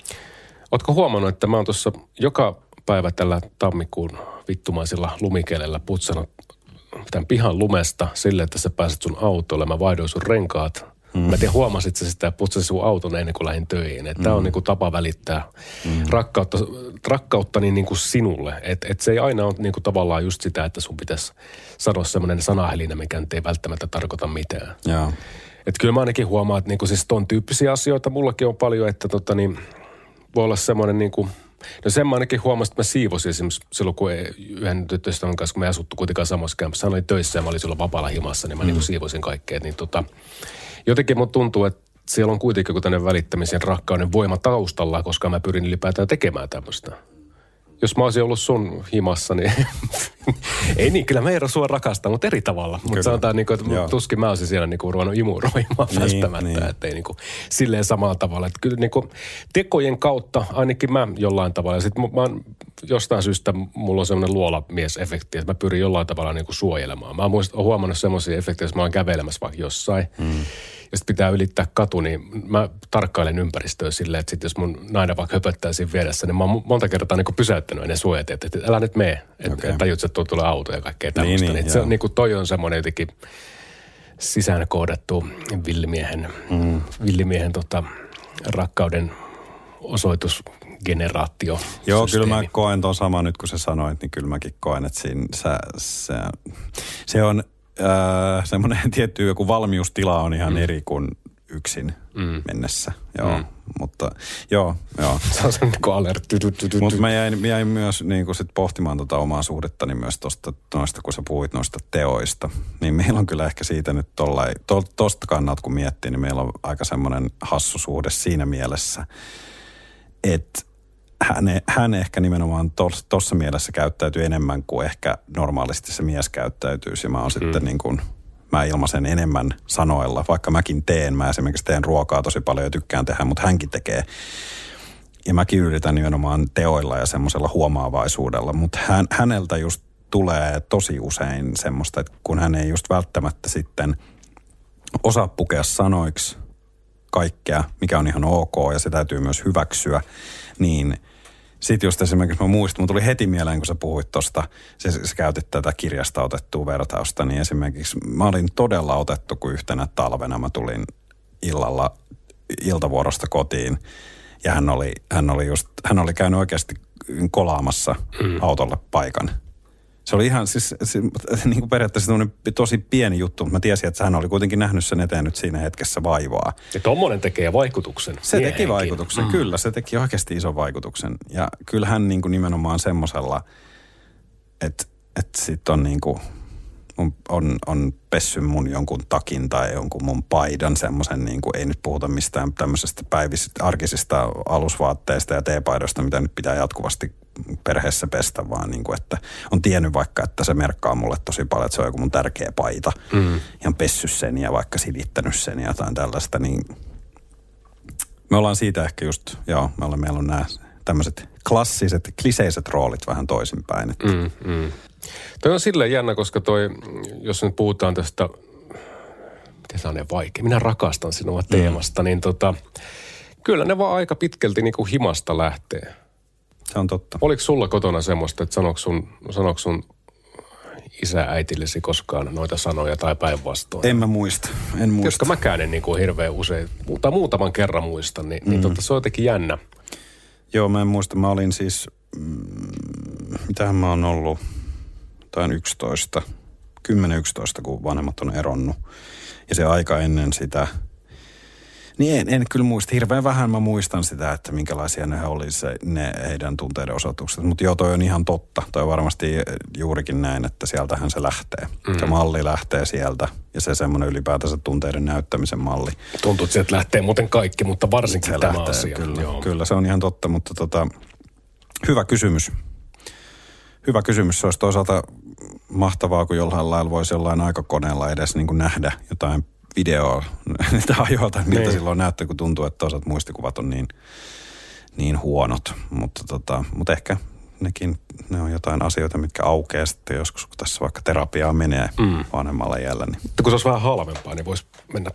ootko huomannut, että mä oon tuossa joka päivä tällä tammikuun vittumaisella lumikelellä putsannut tämän pihan lumesta sille, että sä pääset sun autolle. Mä vaihdoin sun renkaat. Mm. Mä tiedän, huomasit sä sitä, putsasin sun auton ennen kuin lähdin töihin. Että mm. Tämä on niin kuin tapa välittää mm. rakkautta, rakkautta niin, niin kuin sinulle. Että et se ei aina ole niin kuin tavallaan just sitä, että sun pitäisi sanoa semmoinen sanahelinä, mikä nyt ei välttämättä tarkoita mitään. Joo. Että kyllä mä ainakin huomaan, että niinku siis ton tyyppisiä asioita mullakin on paljon, että tota niin, voi olla semmoinen niinku, no sen mä ainakin huomasin, että mä siivosin esimerkiksi silloin, kun yhden tyttöystävän kanssa, kun me asuttu kuitenkaan samassa kämpässä, hän oli töissä ja mä olin silloin vapaalla himassa, niin mä mm. niinku siivoisin kaikkea. Niin tota, jotenkin mun tuntuu, että siellä on kuitenkin joku tänne välittämisen rakkauden voima taustalla, koska mä pyrin ylipäätään tekemään tämmöistä jos mä olisin ollut sun himassa, niin ei niin, kyllä meidän sua rakastaa, mutta eri tavalla. Mutta sanotaan, niin kuin, että Joo. tuskin mä olisin siellä niin kuin, ruvennut imuroimaan niin, välttämättä, niin. ettei niin kuin, silleen samalla tavalla. Että kyllä niin kuin, tekojen kautta ainakin mä jollain tavalla. Sitten mä, mä jostain syystä mulla on semmoinen luolamiesefekti, että mä pyrin jollain tavalla niin kuin suojelemaan. Mä oon huomannut semmoisia efektejä, että mä oon kävelemässä vaikka jossain. Hmm ja sitten pitää ylittää katu, niin mä tarkkailen ympäristöä silleen, että sit jos mun nainen vaikka höpöttää siinä vieressä, niin mä oon monta kertaa niin pysäyttänyt ennen suojat, että, että älä nyt mene, että okay. et tajut, että tulee auto ja kaikkea tämmöistä. Niin, niin, niin, se, niin kuin toi on semmoinen jotenkin sisään koodattu villimiehen, mm. villimiehen tota, rakkauden osoitusgeneraatio. Joo, kyllä mä koen tuon sama nyt, kun sä sanoit, niin kyllä mäkin koen, että siinä, sä, se, se on äh, semmoinen tietty joku valmiustila on ihan mm. eri kuin yksin mm. mennessä. Joo, mm. mutta joo, joo. Se on se niin alertti. Mutta mä jäin, mä jäin myös niin kuin sit pohtimaan tota omaa suhdettani myös tosta, noista, kun sä puhuit noista teoista. Niin meillä on kyllä ehkä siitä nyt tollai, to, tosta kannat kun miettii, niin meillä on aika semmoinen hassu suhde siinä mielessä, että hän, hän ehkä nimenomaan tuossa mielessä käyttäytyy enemmän kuin ehkä normaalisti se mies käyttäytyisi. Mä oon mm. sitten niin kuin, mä ilmaisen enemmän sanoilla, vaikka mäkin teen. Mä esimerkiksi teen ruokaa tosi paljon ja tykkään tehdä, mutta hänkin tekee. Ja mäkin yritän nimenomaan teoilla ja semmoisella huomaavaisuudella, mutta hän, häneltä just tulee tosi usein semmoista, että kun hän ei just välttämättä sitten osaa pukea sanoiksi kaikkea, mikä on ihan ok ja se täytyy myös hyväksyä, niin sitten just esimerkiksi mä muistin, mun tuli heti mieleen, kun sä puhuit tuosta, sä, sä käytit tätä kirjasta otettua vertausta, niin esimerkiksi mä olin todella otettu, kun yhtenä talvena mä tulin illalla iltavuorosta kotiin ja hän oli, hän oli, just, hän oli käynyt oikeasti kolaamassa mm. autolle paikan – se oli ihan siis se, niin kuin periaatteessa tosi pieni juttu, mutta mä tiesin, että hän oli kuitenkin nähnyt sen eteen nyt siinä hetkessä vaivaa. Ja tommonen tekee vaikutuksen. Se miehenkin. teki vaikutuksen, mm. kyllä. Se teki oikeasti ison vaikutuksen. Ja kyllä hän niin kuin nimenomaan semmoisella, että, että sitten on niin kuin, on, on, on pessy mun jonkun takin tai jonkun mun paidan semmoisen, niin kuin, ei nyt puhuta mistään tämmöisestä päivisistä, arkisista alusvaatteista ja teepaidoista, mitä nyt pitää jatkuvasti perheessä pestä, vaan niin kuin, että on tiennyt vaikka, että se merkkaa mulle tosi paljon, että se on joku mun tärkeä paita. Mm. Ihan pessy sen ja vaikka silittänyt sen ja jotain tällaista, niin me ollaan siitä ehkä just, joo, me ollaan, meillä on nämä tämmöiset klassiset, kliseiset roolit vähän toisinpäin. Että. Mm, mm. Toi on silleen jännä, koska toi, jos nyt puhutaan tästä, miten se on vaikea, minä rakastan sinua teemasta, mm. niin tota, kyllä ne vaan aika pitkälti niin kuin himasta lähtee. Se on totta. Oliko sulla kotona semmoista, että sanoiko sun, sanoiko sun isä äitillesi koskaan noita sanoja tai päinvastoin? En mä muista, en muista. Koska mäkään en niin kuin hirveän usein, mutta muutaman kerran muistan, niin, niin mm. niin totta, se on jotenkin jännä. Joo, mä en muista. Mä olin siis, mm, mitähän mä oon ollut, jotain 11, 10-11, kun vanhemmat on eronnut. Ja se aika ennen sitä – niin en, en kyllä muista. Hirveän vähän mä muistan sitä, että minkälaisia ne oli se, ne heidän tunteiden osoitukset. Mutta joo, toi on ihan totta. Toi on varmasti juurikin näin, että sieltähän se lähtee. Mm. Se malli lähtee sieltä ja se semmoinen ylipäätänsä tunteiden näyttämisen malli. Tuntuu, että sieltä lähtee muuten kaikki, mutta varsinkin se tämä lähtee, asia. Kyllä, joo. kyllä, se on ihan totta, mutta tota, hyvä kysymys. Hyvä kysymys. Se olisi toisaalta mahtavaa, kun jollain lailla voisi jollain aikakoneella edes niin kuin nähdä jotain videoa niitä ajoilta, miltä niin. silloin näyttää, kun tuntuu, että toisaalta muistikuvat on niin, niin huonot. Mutta, tota, mutta ehkä nekin, ne on jotain asioita, mitkä aukeaa sitten joskus, kun tässä vaikka terapiaa menee mm. vanhemmalla iällä. Niin. Mutta kun se olisi vähän halvempaa, niin voisi mennä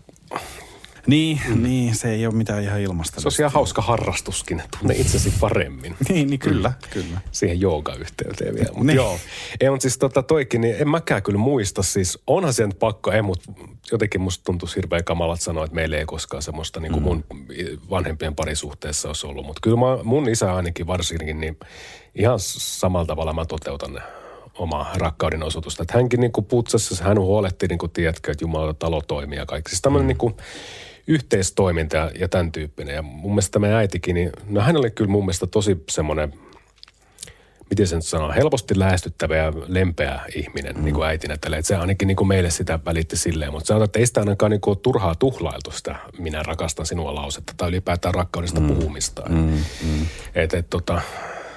Niin, mm. niin, se ei ole mitään ihan ilmasta. Se on ihan hauska harrastuskin, tunne itsesi paremmin. niin, niin kyllä, mm. kyllä. Siihen jooga-yhteyteen vielä. Mutta niin. joo, ei, mutta siis tota toikin, niin en mäkään kyllä muista. Siis onhan sen pakko, ei, mutta jotenkin musta tuntuu hirveän kamalat sanoa, että meillä ei koskaan semmoista niin kuin mm. mun vanhempien parisuhteessa olisi ollut. Mutta kyllä mä, mun isä ainakin varsinkin, niin ihan samalla tavalla mä toteutan omaa rakkauden osoitusta. Että hänkin niin kuin putsassa, hän huolehti, niin kuin tiedätkö, että Jumala talo toimii ja kaikki. Siis tämmöinen mm. niin kuin yhteistoiminta ja, ja tämän tyyppinen. Ja mun mielestä meidän äitikin, niin no hän oli kyllä mun mielestä tosi semmoinen, miten sen sanoo, helposti lähestyttävä ja lempeä ihminen mm. niin kuin äitinä. Tälle. Että se ainakin niin kuin meille sitä välitti silleen. Mutta sanotaan, että ei sitä ainakaan niin kuin turhaa tuhlailtu sitä minä rakastan sinua lausetta tai ylipäätään rakkaudesta mm. puhumista. Mm. Mm. Että et, tota,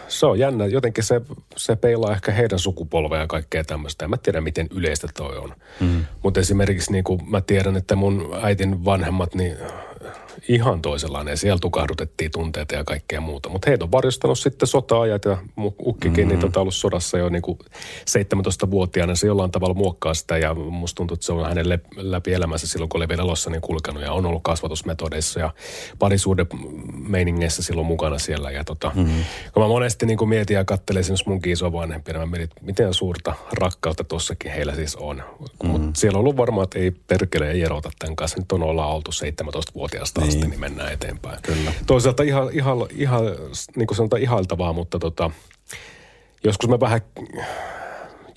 se on jännä. Jotenkin se, se peilaa ehkä heidän sukupolvea ja kaikkea tämmöistä. En mä tiedä, miten yleistä toi on. Mm. Mutta esimerkiksi niin kuin mä tiedän, että mun äitin vanhemmat, niin ihan toisenlainen. Siellä tukahdutettiin tunteita ja kaikkea muuta. Mutta heitä on varjostanut sitten sota-ajat ja ukkikin mm-hmm. niin tota ollut sodassa jo niin kuin 17-vuotiaana. Se jollain tavalla muokkaa sitä ja musta tuntuu, että se on hänelle läpi elämänsä silloin, kun oli vielä elossa niin kulkenut ja on ollut kasvatusmetodeissa ja parisuuden meiningeissä silloin mukana siellä. Ja tota, mm-hmm. kun mä monesti niin kuin mietin ja katselen esimerkiksi mun isovanhempia, mä mietin, miten suurta rakkautta tossakin heillä siis on. Mm-hmm. Mutta siellä on ollut varmaan, että ei perkele ei erota tämän kanssa. Nyt on olla oltu 17-vuotiaasta niin asti, niin mennään eteenpäin. Kyllä. Toisaalta ihan, ihan, ihan niin kuin sanotaan ihailtavaa, mutta tota, joskus mä vähän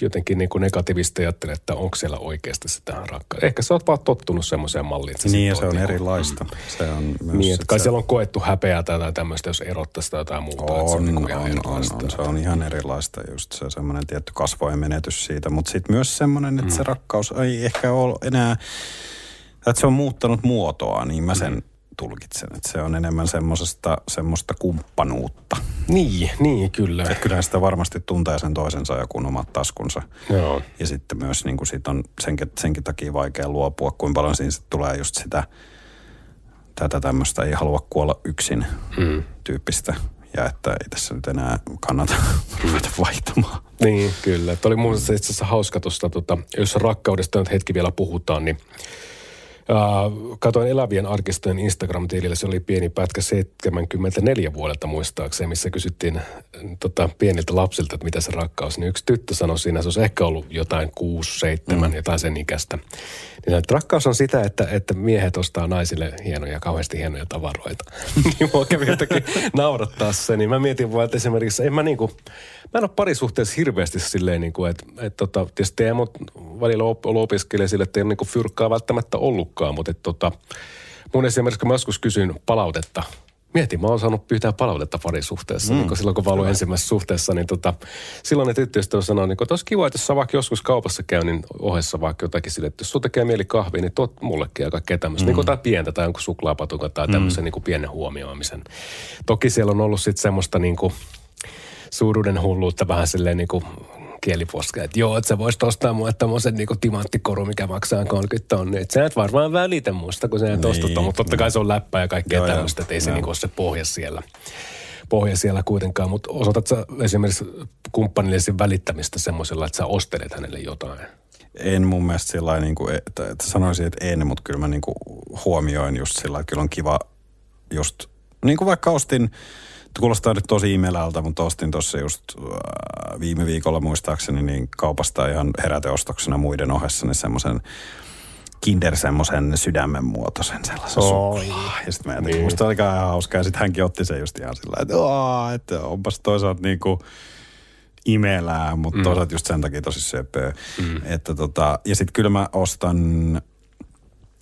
jotenkin niin kuin negatiivisesti ajattelen, että onko siellä oikeasti sitä rakkautta. Ehkä sä oot vaan tottunut semmoiseen malliin. Että niin, se on niin erilaista. Mm. Se on myös niin, että kai se... siellä on koettu häpeää tai tämmöistä, jos erottaisi tai jotain muuta. On, se on, niin on, on, on, Se on ihan erilaista just se semmoinen tietty kasvojen menetys siitä. Mutta sitten myös semmoinen, että mm. se rakkaus ei ehkä ole enää, että se on muuttanut muotoa, niin mä sen mm tulkitsen. Että se on enemmän semmoisesta, semmoista kumppanuutta. Niin, niin kyllä. Että kyllähän sitä varmasti tuntee sen toisensa ja kun omat taskunsa. Joo. Ja sitten myös niin kuin siitä on senkin, senkin takia vaikea luopua, kuinka paljon siinä sitten tulee just sitä tätä tämmöistä ei halua kuolla yksin mm. tyyppistä. Ja että ei tässä nyt enää kannata ruveta vaihtamaan. Niin, kyllä. Tuo oli mun itse asiassa hauska tuosta, tota, jos rakkaudesta nyt hetki vielä puhutaan, niin – Uh, katoin Elävien arkistojen Instagram-tilillä, se oli pieni pätkä 74 vuodelta muistaakseni, missä kysyttiin tota, pieniltä lapsilta, että mitä se rakkaus. Niin yksi tyttö sanoi siinä, se olisi ehkä ollut jotain 6, 7, mm. jotain sen ikäistä. Niin että rakkaus on sitä, että, että miehet ostaa naisille hienoja, kauheasti hienoja tavaroita. niin mua kävi jotenkin naurattaa se, niin mä mietin vaan, että esimerkiksi, en mä niinku, mä en ole parisuhteessa hirveästi silleen niin kuin, että, että tota, tietysti ei mut välillä ollut opiskelija sille, että ei ole niin fyrkkaa välttämättä ollutkaan, mutta että tota, mun esimerkiksi kun mä joskus kysyin palautetta – Mietin, mä oon saanut pyytää palautetta parisuhteessa, mm. niin silloin kun mä ollut ensimmäisessä suhteessa, niin tota, silloin ne tyttöystävä sanoi, niin että olisi kiva, että jos sä vaikka joskus kaupassa niin ohessa vaikka jotakin sille, että jos sun tekee mieli kahvia, niin tuot mullekin ja kaikkea tämmöistä, mm. niin kuin pientä tai jonkun suklaapatukan tai tämmöisen mm. niin kuin pienen huomioimisen. Toki siellä on ollut sitten semmoista niin kuin, suuruuden hulluutta vähän silleen niin kuin kieliposka, että joo, että sä voisit ostaa mulle tämmöisen niin timanttikoru, mikä maksaa 30 tonnia. Että sä et varmaan välitä musta, kun sä et niin, ostata, mutta totta kai se on läppä ja kaikkea joo, tämmöistä, että ei se niin ole se pohja siellä pohja siellä kuitenkaan, mutta osoitat sä esimerkiksi kumppanille välittämistä semmoisella, että sä ostelet hänelle jotain? En mun mielestä sillä niin kuin, että, että sanoisin, että en, mutta kyllä mä niin kuin huomioin just sillä että kyllä on kiva just, niin kuin vaikka ostin Kuulostaa nyt tosi imelältä, mutta ostin tuossa just äh, viime viikolla muistaakseni niin kaupasta ihan heräteostoksena muiden ohessa niin semmoisen Kinder semmoisen sydämen muotoisen sellaisen oh, Ja sitten mä niin. musta oli ihan hauska. Ja sitten hänkin otti sen just ihan sillä että, että onpas toisaalta niinku imelää, mutta mm. toisaalta just sen takia tosi söpöä. Mm. Että tota, ja sitten kyllä mä ostan,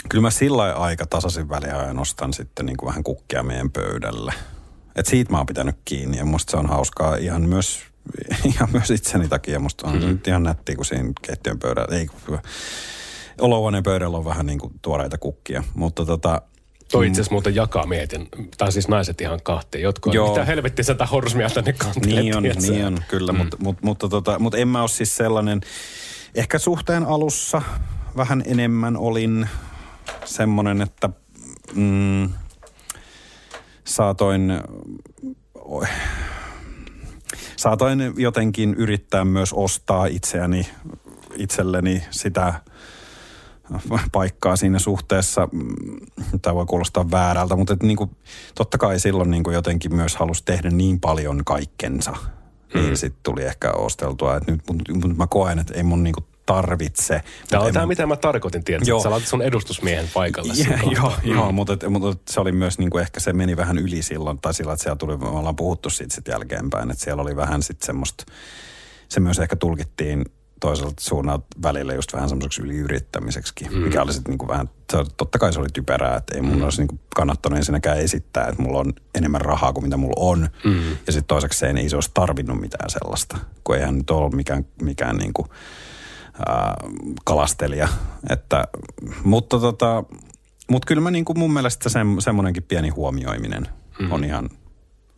kyllä mä sillä aika tasaisin väliajan ostan sitten niin kuin vähän kukkia meidän pöydälle. Et siitä mä oon pitänyt kiinni ja musta se on hauskaa ihan myös, ihan myös itseni takia. Musta on mm-hmm. nyt ihan nätti, kun siinä keittiön pöydällä, ei olohuoneen pöydällä on vähän niin kuin tuoreita kukkia. Mutta tota, Toi itse asiassa muuten jakaa mietin, tai siis naiset ihan kahteen, jotka on, Joo. mitä helvetti sitä horsmia tänne kantelee. Niin on, niin on kyllä, mm. mutta, mutta, mutta, tota, mutta en mä ole siis sellainen, ehkä suhteen alussa vähän enemmän olin semmoinen, että mm, saatoin, saatoin jotenkin yrittää myös ostaa itseäni, itselleni sitä paikkaa siinä suhteessa. Tämä voi kuulostaa väärältä, mutta niin kuin, totta kai silloin niin kuin jotenkin myös halusi tehdä niin paljon kaikkensa. Mm. Niin sitten tuli ehkä osteltua, että nyt mutta, mutta mä koen, että ei mun niin kuin tarvitse. Tämä on tämä, mun- mitä mä tarkoitin, tiedätkö? Joo. Että Sä laitat sun edustusmiehen paikalle. Siinä joo, kohtaa. joo mutta, mutta se oli myös niin kuin ehkä se meni vähän yli silloin, tai sillä, että siellä tuli, me ollaan puhuttu siitä sitten jälkeenpäin, että siellä oli vähän sitten semmoista, se myös ehkä tulkittiin toiselta suunnalta välillä just vähän semmoiseksi yliyrittämiseksi, mm. mikä oli sitten niin kuin vähän, totta kai se oli typerää, että ei mun mm. olisi niin kuin kannattanut ensinnäkään esittää, että mulla on enemmän rahaa kuin mitä mulla on, mm. ja sitten toiseksi ei se olisi tarvinnut mitään sellaista, kun eihän nyt ole mikään, mikään niin kuin, ää, kalastelija. Että, mutta tota, mut kyllä mä niinku mun mielestä se, semmoinenkin pieni huomioiminen mm. on ihan,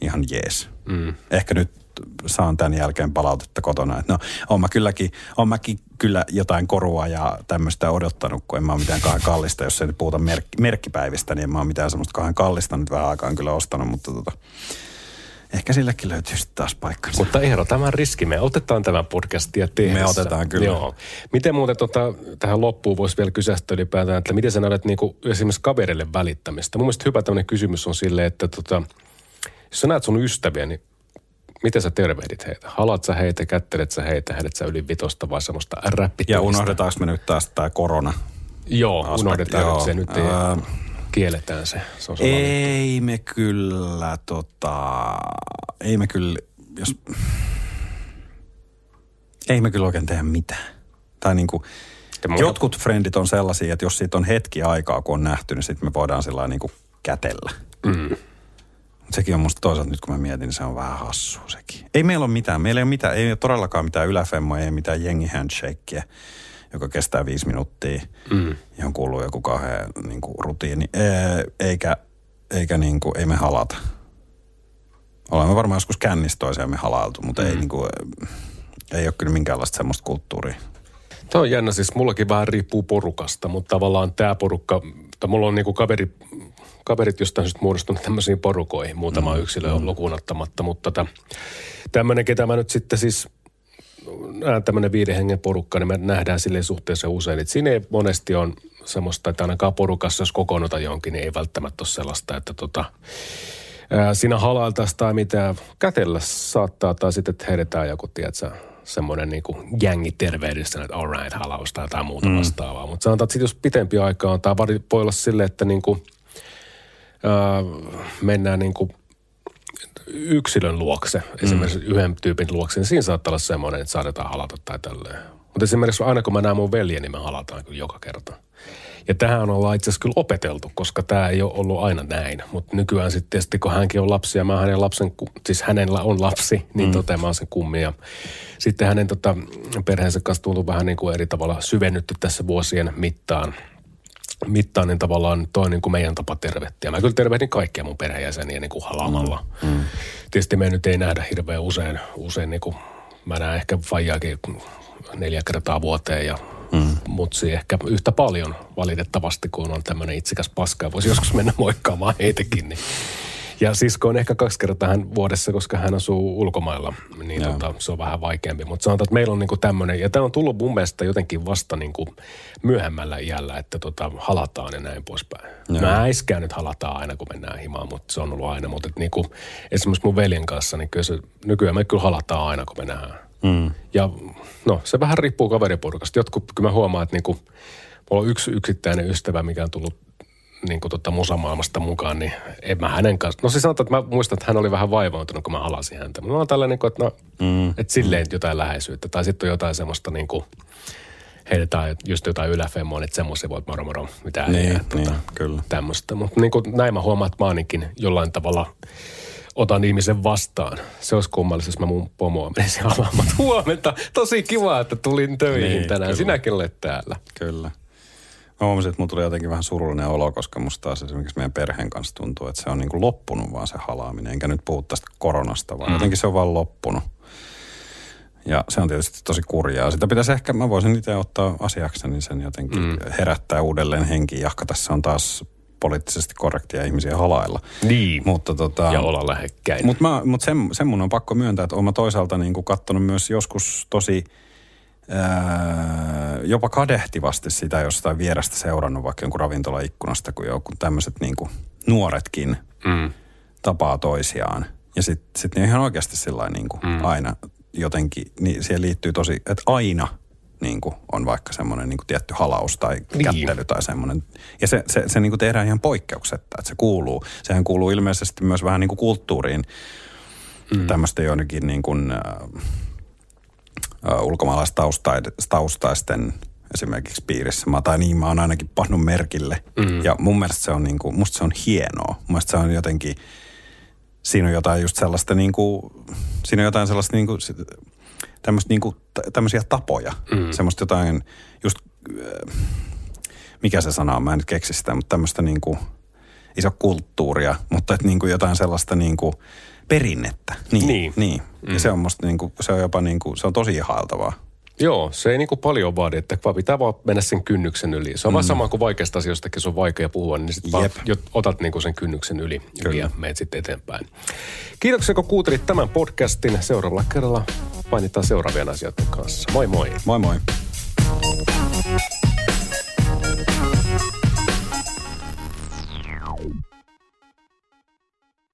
ihan jees. Mm. Ehkä nyt saan tämän jälkeen palautetta kotona, että no on mä kylläkin, on mäkin kyllä jotain korua ja tämmöistä odottanut, kun en mä ole mitään kahden kallista, jos ei nyt puhuta merk, merkkipäivistä, niin en mä ole mitään semmoista kahden kallista nyt vähän aikaan kyllä ostanut, mutta tota, ehkä sillekin löytyy sitten taas paikkansa. Mutta Eero, tämän riski me otetaan tämän podcastia tehdessä. Me otetaan kyllä. Joo. Miten muuten tota, tähän loppuun voisi vielä kysästä ylipäätään, että miten sä näet niinku, esimerkiksi kaverille välittämistä? Mun mielestä hyvä tämmöinen kysymys on silleen, että tota, jos sä näet sun ystäviä, niin miten sä tervehdit heitä? Halat sä heitä, kättelet sä heitä, heidät sä yli vitosta vai semmoista Ja räppitölistä? unohdetaanko me nyt taas tämä korona? Joo, aspekti, unohdetaan joo. nyt se. Nyt ei, Ää, kielletään se. Se on juttu. Ei me kyllä, tota, ei me kyllä, jos, ei me kyllä oikein tehdä mitään. Tai niinku, Ja mun- jotkut frendit on sellaisia, että jos siitä on hetki aikaa, kun on nähty, niin sitten me voidaan sillä lailla niinku kätellä. Mm. Mut sekin on musta toisaalta nyt kun mä mietin, niin se on vähän hassu sekin. Ei meillä ole mitään, meillä ei ole mitään, ei ole todellakaan mitään yläfemmoja, ei mitään jengi handshakeä, joka kestää viisi minuuttia, mm. johon kuuluu joku kauhean niin kuin, rutiini. Eikä, eikä niin kuin, ei me halata. Olemme varmaan joskus kännissä toisiamme halailtu, mutta mm. ei, niin kuin, ei ole kyllä minkäänlaista semmoista kulttuuria. Tämä on jännä, siis mullakin vähän riippuu porukasta, mutta tavallaan tämä porukka, tai mulla on niinku kaveri, kaverit jostain syystä muodostunut tämmöisiin porukoihin, muutama mm. yksilö on lukuun ottamatta, mutta tämmöinen, ketä mä nyt sitten siis tämmöinen viiden hengen porukka, niin me nähdään sille suhteessa usein, että siinä ei monesti on semmoista, että ainakaan porukassa, jos kokoonnutaan johonkin, niin ei välttämättä ole sellaista, että tota, ää, siinä halailtaisiin tai mitään kätellä saattaa, tai sitten, että heitetään joku, tiedätkö, semmoinen niin kuin jängi tervehdessä, että all right, halaus tai jotain muuta mm. vastaavaa. Mutta sanotaan, että sit jos pitempi aika on, tai voi olla silleen, että niin kuin, ää, mennään niin kuin yksilön luokse, esimerkiksi yhden tyypin luokse, niin siinä saattaa olla semmoinen, että saatetaan halata tai tälleen. Mutta esimerkiksi aina kun mä näen mun veljen, niin me halataan kyllä joka kerta. Ja tähän ollaan itse asiassa kyllä opeteltu, koska tämä ei ole ollut aina näin. Mutta nykyään sitten tietysti, kun hänkin on lapsi ja mä hänen lapsen, siis hänellä on lapsi, niin mm. toteamaan sen kummi. Ja sitten hänen tota, perheensä kanssa tullut vähän niin kuin eri tavalla syvennytty tässä vuosien mittaan mittaan, niin tavallaan toi niin kuin meidän tapa tervehtiä. Mä kyllä tervehdin kaikkia mun perheenjäseniä niin kuin halaamalla. Mm. Tietysti me nyt ei nähdä hirveän usein, usein niin kuin, mä näen ehkä faijaakin neljä kertaa vuoteen ja mm. mutsi ehkä yhtä paljon valitettavasti, kun on tämmöinen itsikäs paska voisi joskus mennä moikkaamaan heitäkin. Niin. Ja sisko on ehkä kaksi kertaa hän vuodessa, koska hän asuu ulkomailla, niin Joo. tota, se on vähän vaikeampi. Mutta sanotaan, että meillä on niinku tämmöinen, ja tämä on tullut mun mielestä jotenkin vasta niinku myöhemmällä iällä, että tota, halataan ja näin poispäin. Joo. Mä äiskään nyt halataan aina, kun mennään himaan, mutta se on ollut aina. Mutta niinku, esimerkiksi mun veljen kanssa, niin kyllä se, nykyään me kyllä halataan aina, kun me nähdään. Mm. Ja no, se vähän riippuu kaveriporukasta. Jotkut, kyllä mä huomaan, että niinku, mulla on yksi yksittäinen ystävä, mikä on tullut niin kuin tota musamaailmasta mukaan, niin en mä hänen kanssa. No siis sanotaan, että mä muistan, että hän oli vähän vaivautunut, kun mä halasin häntä. Mutta mä oon tällainen, että no, mm. että silleen jotain läheisyyttä. Tai sitten on jotain semmoista niin kuin, heitetään just jotain yläfemmoa, että semmoisia voi moro moro, mitä Niin, ei, niin, kyllä. tämmöistä. Mutta niin kuin näin mä huomaan, että mä ainakin jollain tavalla otan ihmisen vastaan. Se olisi kummallista, jos mä mun pomoa menisin halaamaan. Huomenta, tosi kiva, että tulin töihin Niin, niin, tänään. kyllä. Sinäkin olet täällä. Kyllä. Mä huomasin, että mulla tuli jotenkin vähän surullinen olo, koska musta taas esimerkiksi meidän perheen kanssa tuntuu, että se on niin kuin loppunut vaan se halaaminen. Enkä nyt puhu tästä koronasta, vaan mm. jotenkin se on vaan loppunut. Ja se on tietysti tosi kurjaa. Sitä pitäisi ehkä, mä voisin itse ottaa asiakseni sen jotenkin mm. herättää uudelleen henkiin, jahka tässä on taas poliittisesti korrektia ihmisiä halailla. Niin. Mutta tota, Ja olla lähekkäin. mutta mut sen, sen mun on pakko myöntää, että olen toisaalta niin kuin kattonut myös joskus tosi öö, jopa kadehtivasti sitä jostain vierestä seurannut vaikka jonkun ravintolaikkunasta, kun joku tämmöiset niin nuoretkin Mm. tapaa toisiaan. Ja sitten sit ne ihan oikeasti sillä niin kuin mm. aina jotenkin, niin siihen liittyy tosi, että aina niin kuin on vaikka semmoinen niin kuin tietty halaus tai Niin. kättely tai semmoinen. Ja se, se, se niin kuin tehdään ihan poikkeuksetta, että se kuuluu. Sehän kuuluu ilmeisesti myös vähän niin kuin kulttuuriin mm. tämmöistä joidenkin niin kuin, äh, ulkomaalaistaustaisten esimerkiksi piirissä. Mä, tai niin mä oon ainakin pannut merkille. Mm. Ja mun mielestä se on niin kuin, musta se on hienoa. Mun mielestä se on jotenkin, siinä on jotain just sellaista niin kuin, siinä on jotain sellaista niin kuin, tämmöistä niin kuin, tämmöisiä tapoja. Mm. Semmoista jotain just, mikä se sana on, mä en nyt keksi sitä, mutta tämmöistä niin kuin, ole kulttuuria, mutta että niin kuin jotain sellaista niin kuin perinnettä. Niin. Niin. niin. Mm. Ja se on musta niin kuin, se on jopa niin kuin, se on tosi ihailtavaa. Joo, se ei niin kuin paljon vaadi, että vaan pitää vaan mennä sen kynnyksen yli. Se on mm. vaan sama kuin vaikeasta asioistakin, se on vaikea puhua, niin sitten vaan otat niin kuin sen kynnyksen yli, yli ja menet sitten eteenpäin. Kiitoksia, kun kuuntelit tämän podcastin. Seuraavalla kerralla painitaan seuraavien asioiden kanssa. Moi moi! Moi moi.